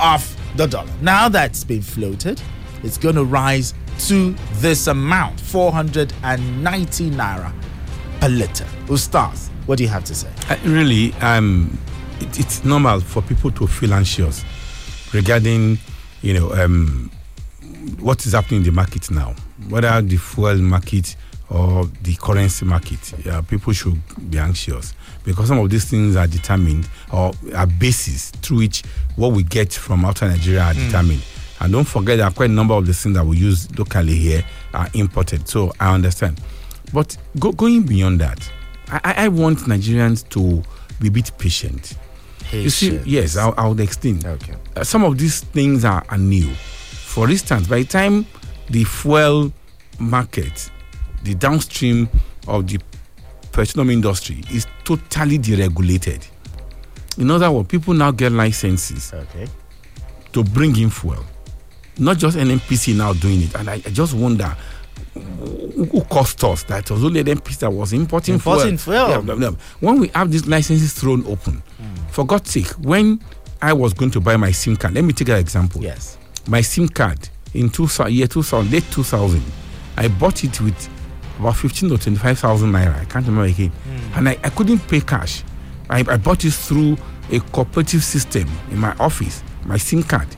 of the dollar. Now that's been floated, it's going to rise to this amount 490 naira per litre. Ustaz, what do you have to say? Uh, really, um, it, it's normal for people to feel anxious regarding, you know, um, what is happening in the market now, whether the fuel market or the currency market. Yeah, people should be anxious because some of these things are determined or are basis through which what we get from outside Nigeria are Mm. determined. And don't forget that quite a number of the things that we use locally here are imported. So I understand. But go, going beyond that, I, I- want Nigerians to be a bit patient. You see, yes, I'll, I'll explain. Okay. Uh, some of these things are, are new. For instance, by the time the fuel market, the downstream of the petroleum industry is totally deregulated. In other words, people now get licenses okay. to bring in fuel. Not just NNPC now doing it. And I, I just wonder who, cost us that it was only NNPC that was importing, Importing fuel. Yeah, no, no. When we have these licenses thrown open, hmm. for God's sake, when I was going to buy my SIM card, let me take an example. Yes. My SIM card in two, year 2000, late 2000, I bought it with about 15 or 25,000 naira. I can't remember again. Hmm. And I, I couldn't pay cash. I, I bought it through a cooperative system in my office, my SIM card.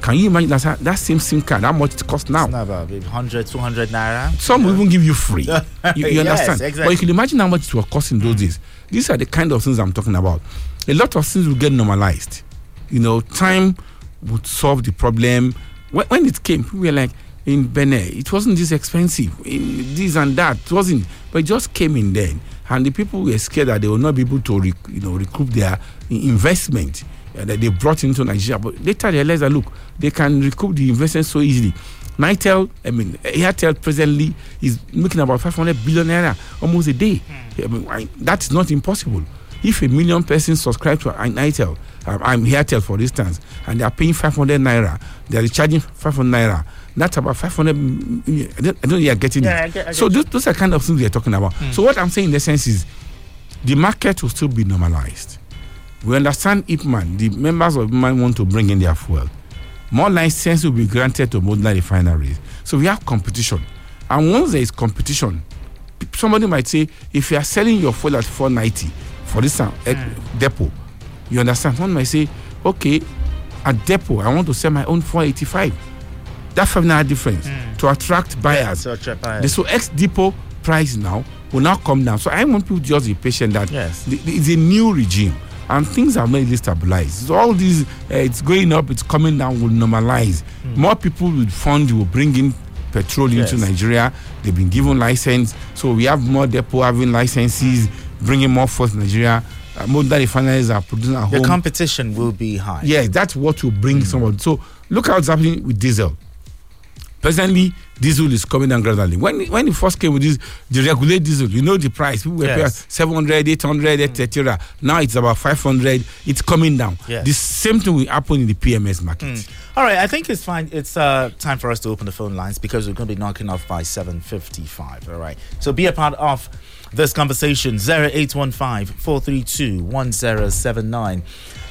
Can you imagine that, that same SIM card, how much it costs now? It's not about 100, 200 naira. Some will even give you free. you, you Yes, understand? But you can imagine how much it will cost in those hmm. days. These are the kind of things I'm talking about. A lot of things will get normalized. You know, time would solve the problem. When, when it came, we were like, in Benin, it wasn't this expensive. In this and that, it wasn't. But it just came in then. And the people were scared that they will not be able to, rec- you know, recoup their investment uh, that they brought into Nigeria. But later they realized that look, they can recoup the investment so easily. Nitel, I mean, Airtel presently is making about 500 billion naira almost a day. I mean, I- that's not impossible. If a million persons subscribe to Nitel, um, I'm Airtel for instance, and they are paying 500 naira, they are charging 500 naira. That's about 500. mm, mm, I don't, know you are getting Yeah, it. Get- I so get those, those are kind of things we are talking about. Mm. So what I'm saying in essence is the market will still be normalized. We understand Ipman, the members of Ipman want to bring in their fuel. More license will be granted to modular refineries. So we have competition. And once there is competition, somebody might say, if you are selling your fuel at 490, for this uh, eh, depot, you understand? One might say, okay, at depot, I want to sell my own 485. That naira difference to attract buyers. to buyers. The- So ex depot price now will now come down. So I want people to just be patient that Yes. the- the- it's a new regime and things are not really stabilized. So all these, uh, it's going up, it's coming down, will normalize. More people with fund will bring in petrol into Yes. Nigeria. They've been given license, so we have more depot having licenses, bringing more force to Nigeria. Uh, more that refineries are producing at The home. competition will be high. Yeah, that's what will bring someone. So look how it's happening with diesel. Presently, diesel is coming down gradually. When when it first came with this, the regulate diesel, you know the price. People were paying Yes. 700, 800, etc. Now it's about 500. It's coming down. Yes. The same thing will happen in the PMS market. All right, I think it's fine. It's uh, time for us to open the phone lines because we're going to be knocking off by 7.55. All right. So be a part of this conversation.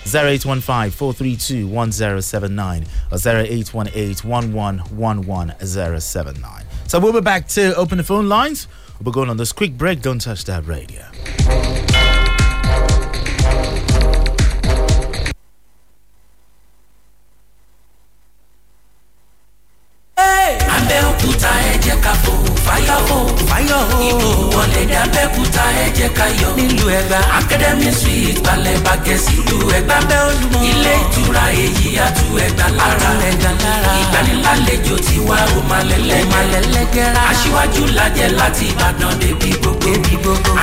0815-432-1079. 0815-432-1079 or 0818-1111-079. So we'll be back to open the phone lines. We're going on this quick break. Don't touch that radio. Balẹ̀ bàgẹ́ sílùú Ẹ̀gbá. Lábẹ́ Olúmọ. Ìtura èyí àtú Ẹ̀gbá lára. Ìgbanilálejò ti wá o máa lẹ́lẹ́gẹ́. O máa lẹ́lẹ́gẹ́ra. Aṣíwájú lajẹ láti Ìbàdàn débi gbogbo.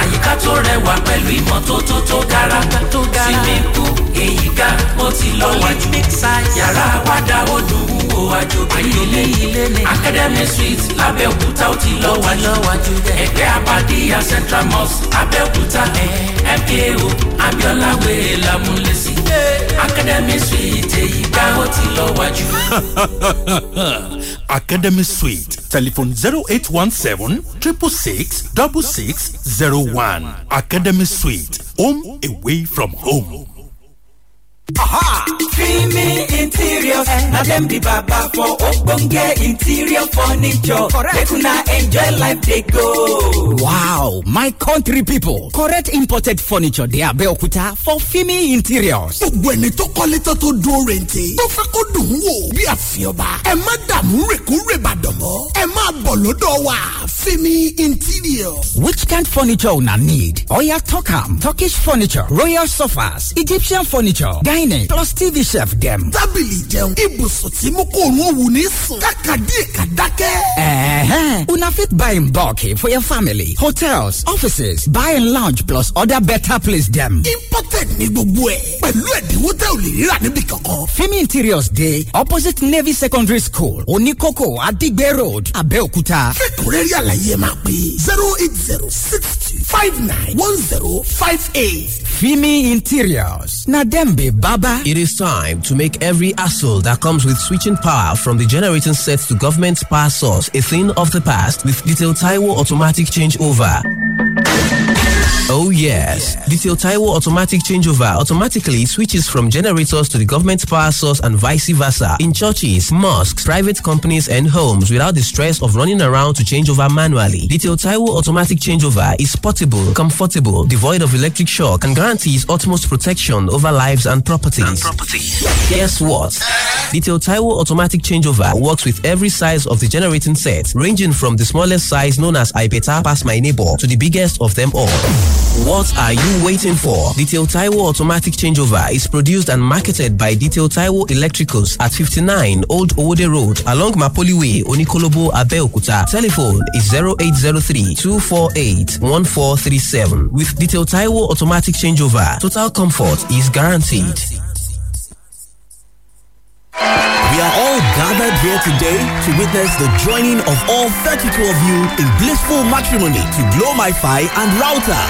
Àyíká tó rẹwà pẹ̀lú ìmọ́tótó tó gara. Swimming pool èyí ga ó ti lọ wájú. Yàrá àwàdà ó dùn ún wo àjòbí ilé. Academy Suite lábẹ́òkúta ó ti lọ wájú. Ẹgbẹ́ Abadíyà Central Mosque Abẹ́òkúta. MKO Abiola Way Lamúlẹ́sí. Academy suite èyí ká ó ti lọ wájú. academy suite telephone zero eight one seven triple six double six zero one academy suite home away from home. Creamy interiors, na dem be baba for ogbonge interior furniture. Make una enjoy life dey go. Wow, my country people, correct imported furniture dey Abeokuta for Fimi Interiors. gbogbo ẹni tó kọ́lé tó tó dúró rente tó fẹ́ kó dùn wò bí àfihàn ẹ má dààmú rèkúrè bàdàn mọ́ ẹ máa bọ̀ lọ́dọ̀ wa fimi interior. Which kind furniture una need? Oya talk am. Turkish furniture, royal sofas, Egyptian furniture, dining, plus TV shelf dem. tábìlì jẹun ibùsùn tí mú kó òun òwú ní sùn káka díẹ̀ ká dákẹ́. Uh-huh. Una fit buy in bulk for your family, hotels, offices, buy in lounge plus other better place dem. imported ní gbogbo ẹ̀ pẹ̀lú ẹ̀dínwó tẹ́ ò lè ríra níbi kankan. Femi Interiors Day opposite Navy Secondary School, Onikoko, Adigbe Road, Abeokuta. fẹ́kùnrẹ́rì àlàyé máa pè zero eight zero six five nine one zero five eight. Fimi Interiors. Dem be baba. It is time to make every hassle that comes with switching power from the generating set to government power source a thing of the past with Detail Taiwo automatic changeover. Oh yes, Detail Taiwo automatic changeover automatically switches from generators to the government power source and vice versa in churches, mosques, private companies and homes without the stress of running around to change over manually. Detail Taiwo automatic changeover is portable, comfortable, devoid of electric shock and guarantees utmost protection over lives and properties. Guess what? Detail Taiwo automatic changeover works with every size of the generating set, ranging from the smallest size known as Ipeta Pass My Neighbor to the biggest of them all. What are you waiting for? Detail Taiwo automatic changeover is produced and marketed by Detail Taiwo Electricals at 59 Old Owode Road along Mapoli Way, Onikolobo, Abeokuta. Telephone is 0803 248 1437. With Detail Taiwo automatic changeover, total comfort is guaranteed. Gathered here today to witness the joining of all 32 of you in blissful matrimony to Glo MiFi and Router.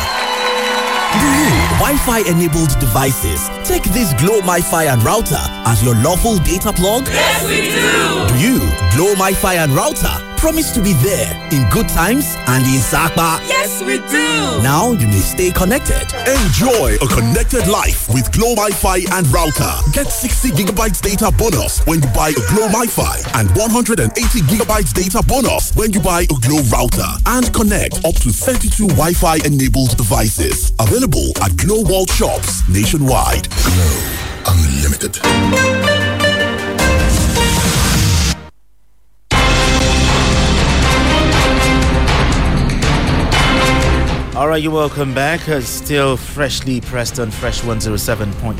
Do you, Wi-Fi enabled devices, take this Glo MiFi and Router as your lawful data plug? Yes, we do. Do you, Glo MiFi and Router, promise to be there in good times and in Sakpa? Yes, we do. Now you may stay connected. Enjoy a connected life with Glo Wi-Fi and router. Get 60 gigabytes data bonus when you buy a Glo Wi-Fi and 180 gigabytes data bonus when you buy a Glo router. And connect up to 32 Wi-Fi enabled devices. Available at Glo World shops nationwide. Glo Unlimited. All right, you're welcome back. Uh, still freshly pressed on Fresh 107.9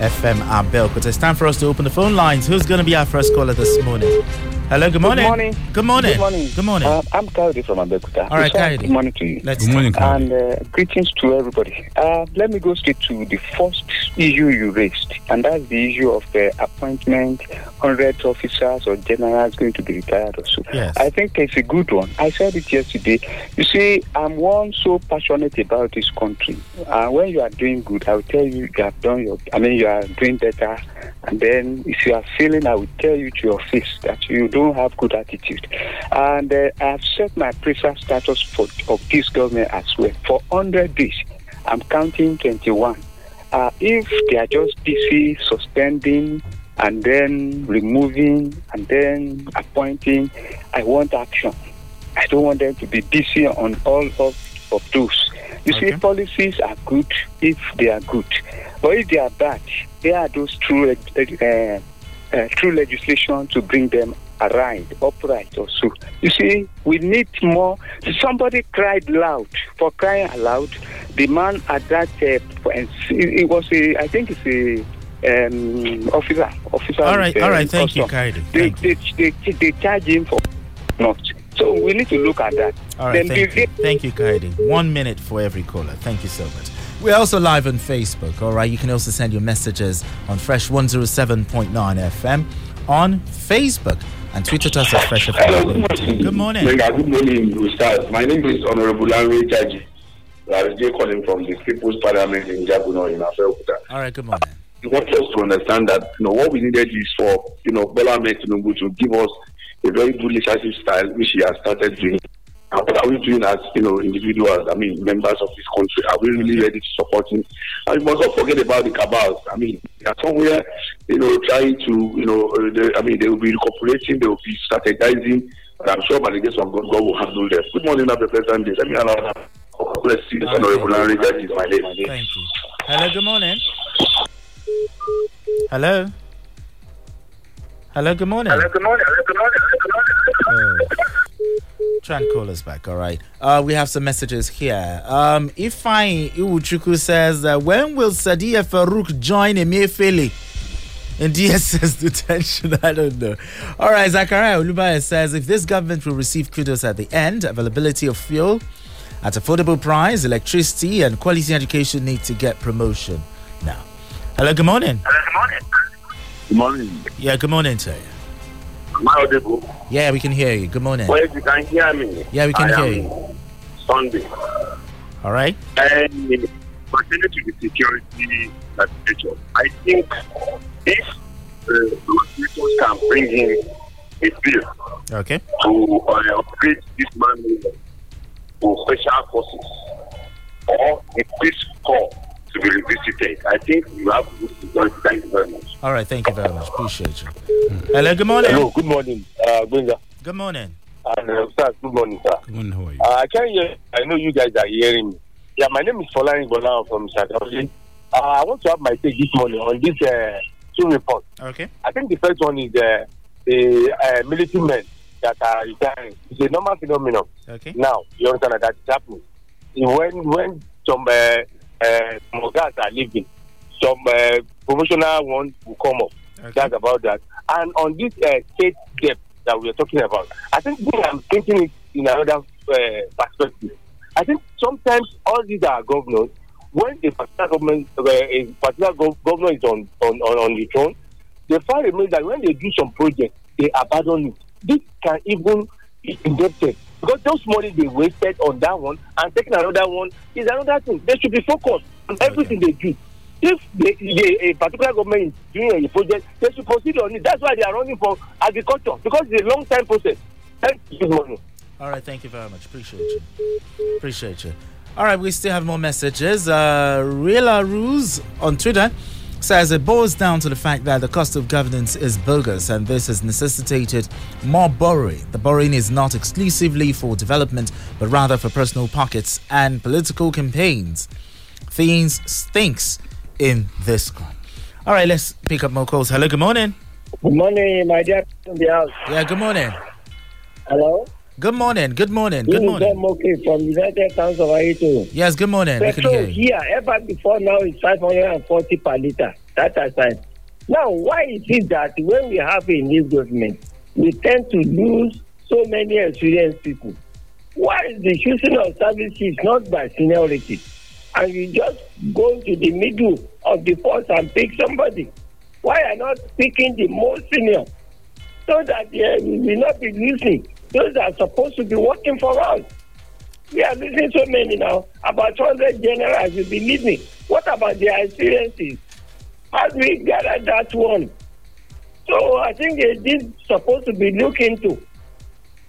FM Abel. It's time for us to open the phone lines. Who's going to be our first caller this morning? Hello, good morning. Good morning. Good morning. Good morning. Good morning. Uh, I'm Kaudi from Abeokuta. All right, So, Kaudi. Good morning to you. Let's Good morning, And uh, greetings to everybody. Uh, let me go straight to the first issue you raised, and that's the issue of the appointment, hundreds officers or generals going to be retired or so. Yes. I think it's a good one. I said it yesterday. You see, I'm one so passionate about this country. Uh, when you are doing good, I will tell you you have done your. I mean, you are doing better. And then, if you are failing, I will tell you to your face that you don't have good attitude. And uh, I have set my preferred status for of this government as well. For 100 days, I'm counting 21. Uh, if they are just busy suspending and then removing and then appointing, I want action. I don't want them to be busy on all of, of those. You see, policies are good if they are good, but if they are bad, they are those true, uh, uh, uh, true legislation to bring them aright, upright, or so. You see, we need more. Somebody cried loud for crying aloud. The man at that uh, point, it was a, I think it's a um, officer. Officer. All right, with, uh, right. Thank you. Kaidi. They, they, they, they charge him for not. So we need to look at that. All right, Then thank you. Thank you, Kaidi. One minute for every caller. Thank you so much. We're also live on Facebook, all right? You can also send your messages on Fresh 107.9 FM on Facebook and tweet at us at Fresh FM. Good morning. Gbenga, good morning, Ustaz. My name is Honorable Lanre Jaji. I was just calling from the People's Parliament in Jabuno in Abeokuta. All right, good morning. I want us to understand that you know what we needed is for you know Bola Ahmed Tinubu to give us a very good leadership style, which he has started doing. And what are we doing as you know individuals? I mean, members of this country, are we really ready to support him? And we must not forget about the cabals. I mean, they are somewhere you know trying to you know uh, they, I mean they will be recuperating, they will be strategizing. But I'm sure by the grace of God, God will handle them. Good morning, Happy President Day. Let me allow that. Bless you, Honorable Lanre Jaji is my name. Thank you. Hello, good morning. Hello. Hello, good morning. Hello, good morning. Hello, good morning. Hello, good morning. Try and call us back, all right? Uh, we have some messages here. Um, Ifeanyi Iwuchukwu says, uh, when will Sadiya Farouk join Emefiele in DSS detention? I don't know. All right, Zachariah Olubaya says, if this government will receive kudos at the end, availability of fuel at affordable price, electricity, and quality education need to get promotion now. Hello, good morning. Good morning. Yeah, good morning to you. Am I audible? Yeah, we can hear you. Good morning. Well, if you can hear me. Yeah, we can I hear am you. Sunday. All right. And pertaining to the security situation, I think if the regulators can bring in a bill Okay. to uh, upgrade this man to special forces or a peace corps to be revisited, I think you have good security. Thank you very much. All right. Thank you very much. Appreciate you. Hello, good morning. Hello, good morning, uh, Gbenga. Good morning. And uh, sir, good morning, sir. Good morning, how are you? Uh, I can hear. I know you guys are hearing me. Yeah, my name is Folani Bola from Sakauji. Uh, I want to have my take this morning on this uh, two reports. Okay. I think the first one is uh, the uh, military men that are retiring. It's a normal phenomenon. Okay. Now, you understand that it's happening. When when some uh, uh, some guys are leaving, some uh, promotional ones will come up. That's about that. And on this uh, state debt that we are talking about, I think I'm thinking it in another uh, perspective. I think sometimes all these are governors. When a particular government, uh, a particular gov- governor is on, on, on, on the throne, they find a that when they do some project, they abandon it. This can even be indebted because those money they wasted on that one and taking another one is another thing. They should be focused on everything they do. If they, they, a particular government is doing a project, they should proceed on it. That's why they are running for agriculture because it's a long time process. Thank you, money. All right, thank you very much. Appreciate you. Appreciate you. All right, we still have more messages. Uh, Rila Ruse on Twitter says it boils down to the fact that the cost of governance is bogus and this has necessitated more borrowing. The borrowing is not exclusively for development, but rather for personal pockets and political campaigns. Things stinks in this one. All right, let's pick up more calls. Hello, good morning. Good morning, my dear in the house. Yeah, good morning. Hello? Good morning. Good morning. Good morning. Dem Moke from United Towns of Aito. Yes, good morning. We can hear here, ever before now is 540 per litre. That aside. Now, why is it that when we have a new government, we tend to lose so many experienced people? Why is the choosing of services not by seniority? And you just go to the middle of the force and pick somebody. Why are not picking the most senior? So that uh, we will not be losing those that are supposed to be working for us. We are losing so many now. About 200 generals will be leaving. What about their experiences? How do we gather that one? So I think this is supposed to be looked into.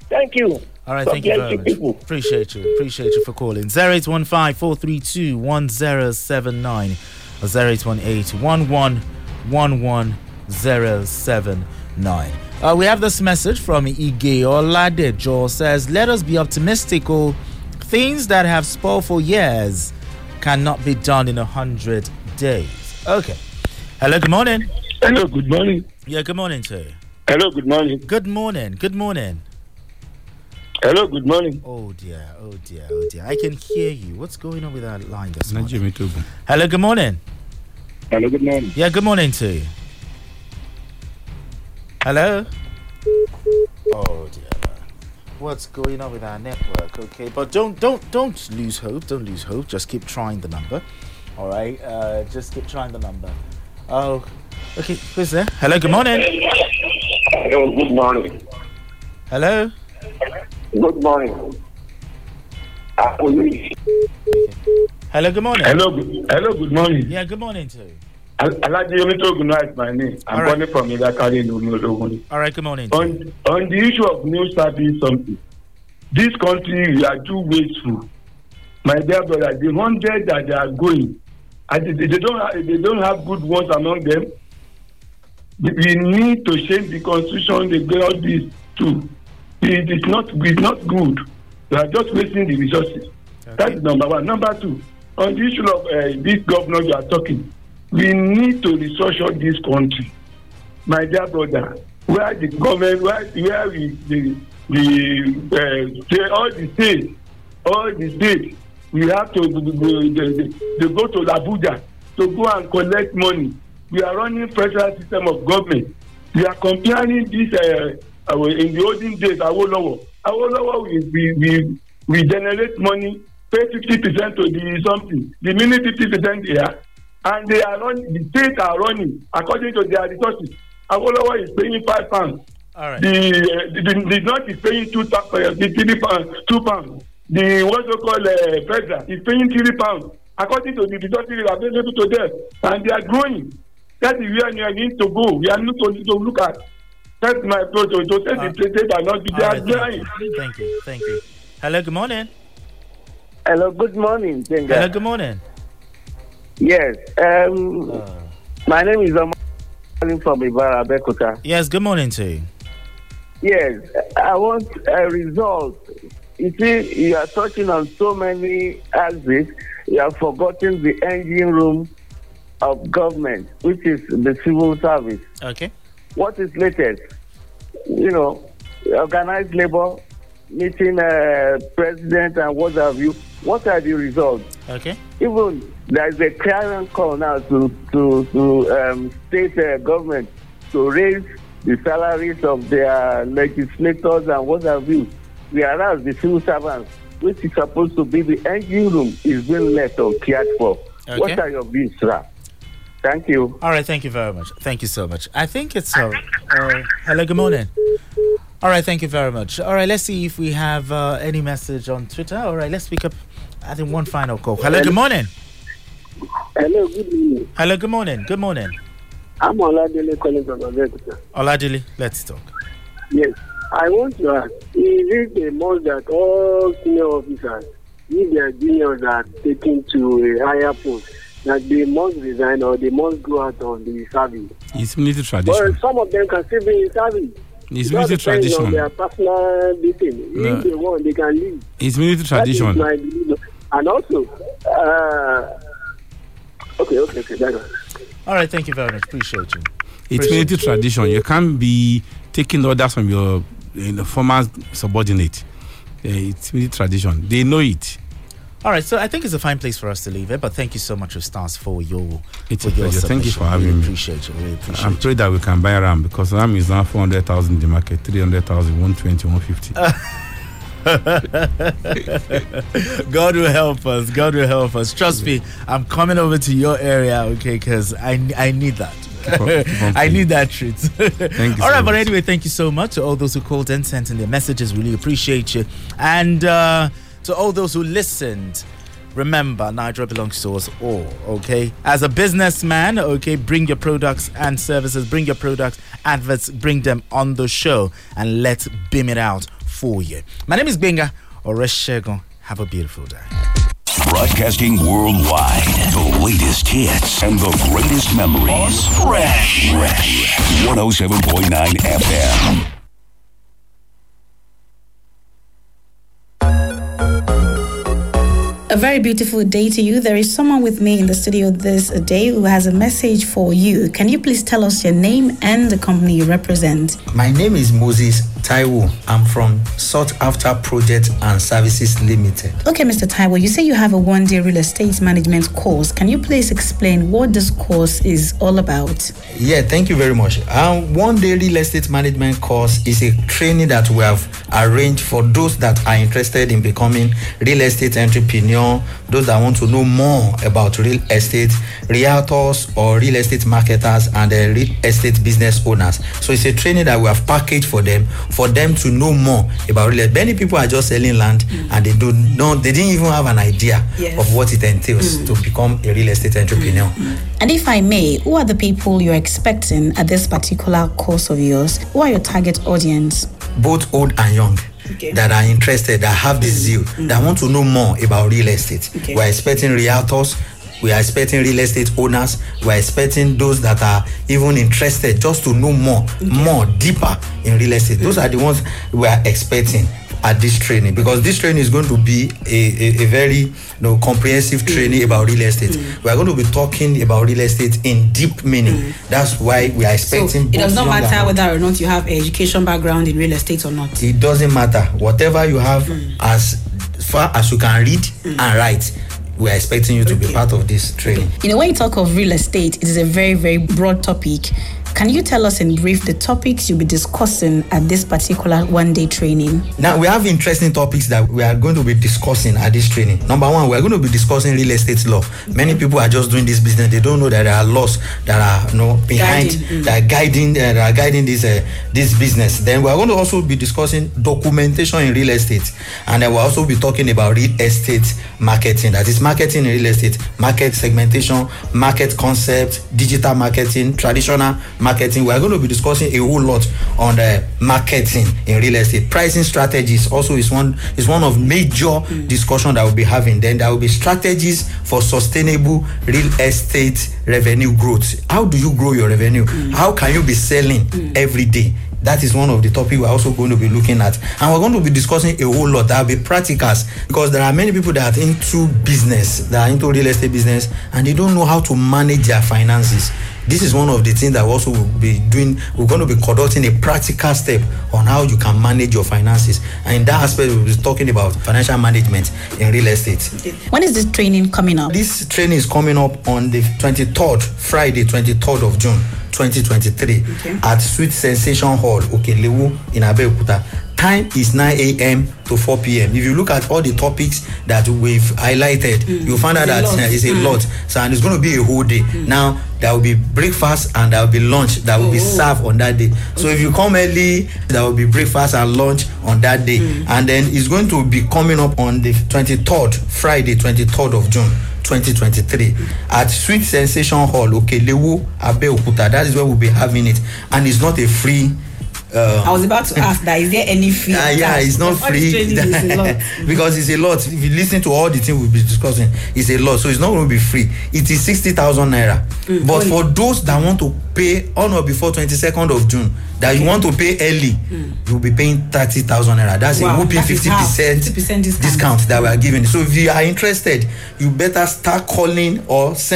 Thank you. All right, thank you very much. people. Appreciate you. Appreciate you for calling. 0815 432 1079 or 0818 111179. Uh, we have this message from Ige Oladejo says, Let us be optimistic. Oh, things that have spoiled for years cannot be done in a hundred days. Okay. Hello, good morning. Hello, good morning. Yeah, good morning to you. Hello, good morning. Good morning. Good morning. Hello, good morning. Oh dear, oh dear, oh dear. I can hear you. What's going on with that line this morning? Hello, good morning. Hello, good morning. Yeah, good morning to you. Hello? Oh dear. What's going on with our network? Okay, but don't don't don't lose hope. Don't lose hope. Just keep trying the number. All right. Uh, just keep trying the number. Oh, okay. Who's there? Hello. Good morning. Hello, good morning. Hello. Good morning. Uh, Hello. Good morning. hello, hello, good morning. Yeah. Good morning to you. Al- Alaji Onitogun is my name. I'm right. calling from Ilakari in Ogun. All right. Good morning. On, on the issue of new service something, this country we are too wasteful. My dear brother, the hundred that they are going, and they, they don't have, they don't have good ones among them. We need to change the constitution. They get all this too. It is not it's not good. We are just wasting the resources. That is number one. Number two, on the issue of uh, this governor you are talking, we need to restructure this country. My dear brother where the government where where we the the uh, say all the states all the states we have to go they go to abuja to go and collect money. We are running federal system of government. We are comparing this uh, our in the olden days awolowo. Awolowo we we we we generate money pay fifty percent to the something. The minute fifty percent here and they are running the states are running according to their resources awolowo is paying five pounds All right. the uh, the the the north is paying two ta- uh, the three pounds two pounds the what you call uh, federal is paying three pounds according to the resources available to them and they are growing that is where we need to go we are need to to look at that's my approach to to say the state are not they All are right, thank you. Thank you. Thank you. Hello. Good morning. Hello, good morning, Gbenga. Hello. Good morning. Yes. Um, my name is Omar from Ibara, Bekuta. Yes. Good morning to you. Yes, I want a result. You see, you are touching on so many axes. You have forgotten the engine room of government, which is the civil service. Okay. What is latest? You know, organized labor, meeting uh, president and what have you. What are the results? Okay. Even there is a clarion call now to to to um, state uh, government to raise the salaries of their legislators and what have you. Whereas the civil servants, which is supposed to be the engine room, is being left uncared for. Okay. What are your views, sir? Thank you. All right. Thank you very much. Thank you so much. I think it's uh, Uh, hello, good morning. All right, thank you very much. All right, let's see if we have uh, any message on Twitter. All right, let's pick up, I think, one final call. Hello, good morning. Hello, good morning. Hello, good morning. Good morning. I'm Oladele calling from Abeokuta. Oladili, let's talk. Yes, I want to ask, is it a must that all senior officers, if their juniors are taken to a higher post, that they must resign or they must go out of the service? It's military But tradition. some of them can still be in service. It's It military just depends on tradition. their personal detail. No. If they want, they can leave. It's military That is tradition. my belief. And also, uh, okay, okay, okay, that's all. All right, thank you very much. Appreciate you. It's Appreciate military tradition. You can't be taking orders from your you know, former subordinate. Uh, it's military tradition. They know it. All right, so I think it's a fine place for us to leave it, but thank you so much, Ustaz, for your It's for a your pleasure. Thank you for having really me. Appreciate you. Really appreciate I'm praying that we can buy RAM because RAM is now 400,000 in the market, 300,000, 120, 150. God will help us. God will help us. Trust me, I'm coming over to your area, okay? Because I I need that. Keep on- keep on I need that treat. Thank you all so right, but anyway, thank you so much to all those who called and sent in their messages. Really appreciate you. And uh, to all those who listened, remember, Nigeria belongs to us all, okay? As a businessman, okay, bring your products and services, bring your products, adverts, bring them on the show, and let's beam it out for you. My name is Benga Oreshegon. Have a beautiful day. Broadcasting worldwide. The latest hits and the greatest memories. Fresh. Fresh. 107.9 FM. A very beautiful day to you. There is someone with me in the studio this day who has a message for you. Can you please tell us your name and the company you represent? My name is Moses Taiwo. I'm from Sought After Project and Services Limited. Okay, Mr. Taiwo, you say you have a one day real estate management course. Can you please explain what this course is all about? Yeah, thank you very much. Um, one day real estate management course is a training that we have arranged for those that are interested in becoming real estate entrepreneur, those that want to know more about real estate, realtors or real estate marketers and uh, real estate business owners. So it's a training that we have packaged for them, for them to know more about real estate. Many people are just selling land mm. and they do not, they didn't even have an idea Yes. of what it entails mm. to become a real estate mm. entrepreneur. And if I may, who are the people you're expecting at this particular course of yours? Who are your target audience? both old and young that are interested, that have this zeal, that want to know more about real estate. Okay. We're expecting realtors, we are expecting real estate owners, we're expecting those that are even interested just to know more, more deeper in real estate. Those are the ones we are expecting at this training because this training is going to be a, a, a very you know, comprehensive mm. training about real estate. Mm. We are going to be talking about real estate in deep meaning. Mm. That's why we are expecting. So it does not matter whether or not you have education background in real estate or not. it doesn't matter whatever you have as far as you can read and write we are expecting you to be part of this training You know, when you talk of real estate, it is a very, very broad topic. Can you tell us in brief the topics you'll be discussing at this particular one day training? now we have interesting topics that we are going to be discussing at this training. Number one we are going to be discussing real estate law. Many people are just doing this business. They don't know that there are laws that are you know behind Guiding, mm. that are guiding uh, that are guiding this uh, this business. Then we are going to also be discussing documentation in real estate. And then we'll also be talking about real estate marketing. That is marketing in real estate. Market segmentation market concept digital marketing traditional marketing we are going to be discussing a whole lot on the marketing in real estate. Pricing strategies also is one is one of major mm. discussion that we'll be having. Then there will be strategies for sustainable real estate revenue growth. How do you grow your revenue? Mm. How can you be selling mm. every day? That is one of the topic we're also going to be looking at. And we're going to be discussing a whole lot. That will be practicals because there are many people that are into business that are into real estate business and they don't know how to manage their finances this is one of the things that also will be doing we're going to be conducting a practical step on how you can manage your finances and in that aspect we'll be talking about financial management in real estate When is this training coming up? this training is coming up on the 23rd friday 23rd of june 2023 Okay. at sweet sensation hall okelewu in abeokuta time is 9 a.m. to 4 p.m. If you look at all the topics that we've highlighted, Mm. you'll find out It's a that uh, it's a Mm. lot. So and it's going to be a whole day. Now there will be breakfast and there will be lunch that will be Oh. served on that day. So if you come early, there will be breakfast and lunch on that day. And then it's going to be coming up on the 23rd, Friday, 23rd of June. 2023 at Sweet Sensation Hall, okay, Okelewu, Abeokuta. That is where we'll be having it, and it's not a free. Uh, I was about to ask that. Is there any fee? Ah, yeah, it's not free training is a lot. because it's a lot. If you listen to all the things we'll be discussing, it's a lot. So it's not going to be free. It is sixty thousand naira. Mm, But only. for those that want to pay on or before twenty second of June, that you want to pay early, you'll be paying thirty thousand naira. That's Mm. Wow, a whooping fifty percent 50% discount. discount that we are giving. So if you are interested, you better start calling or send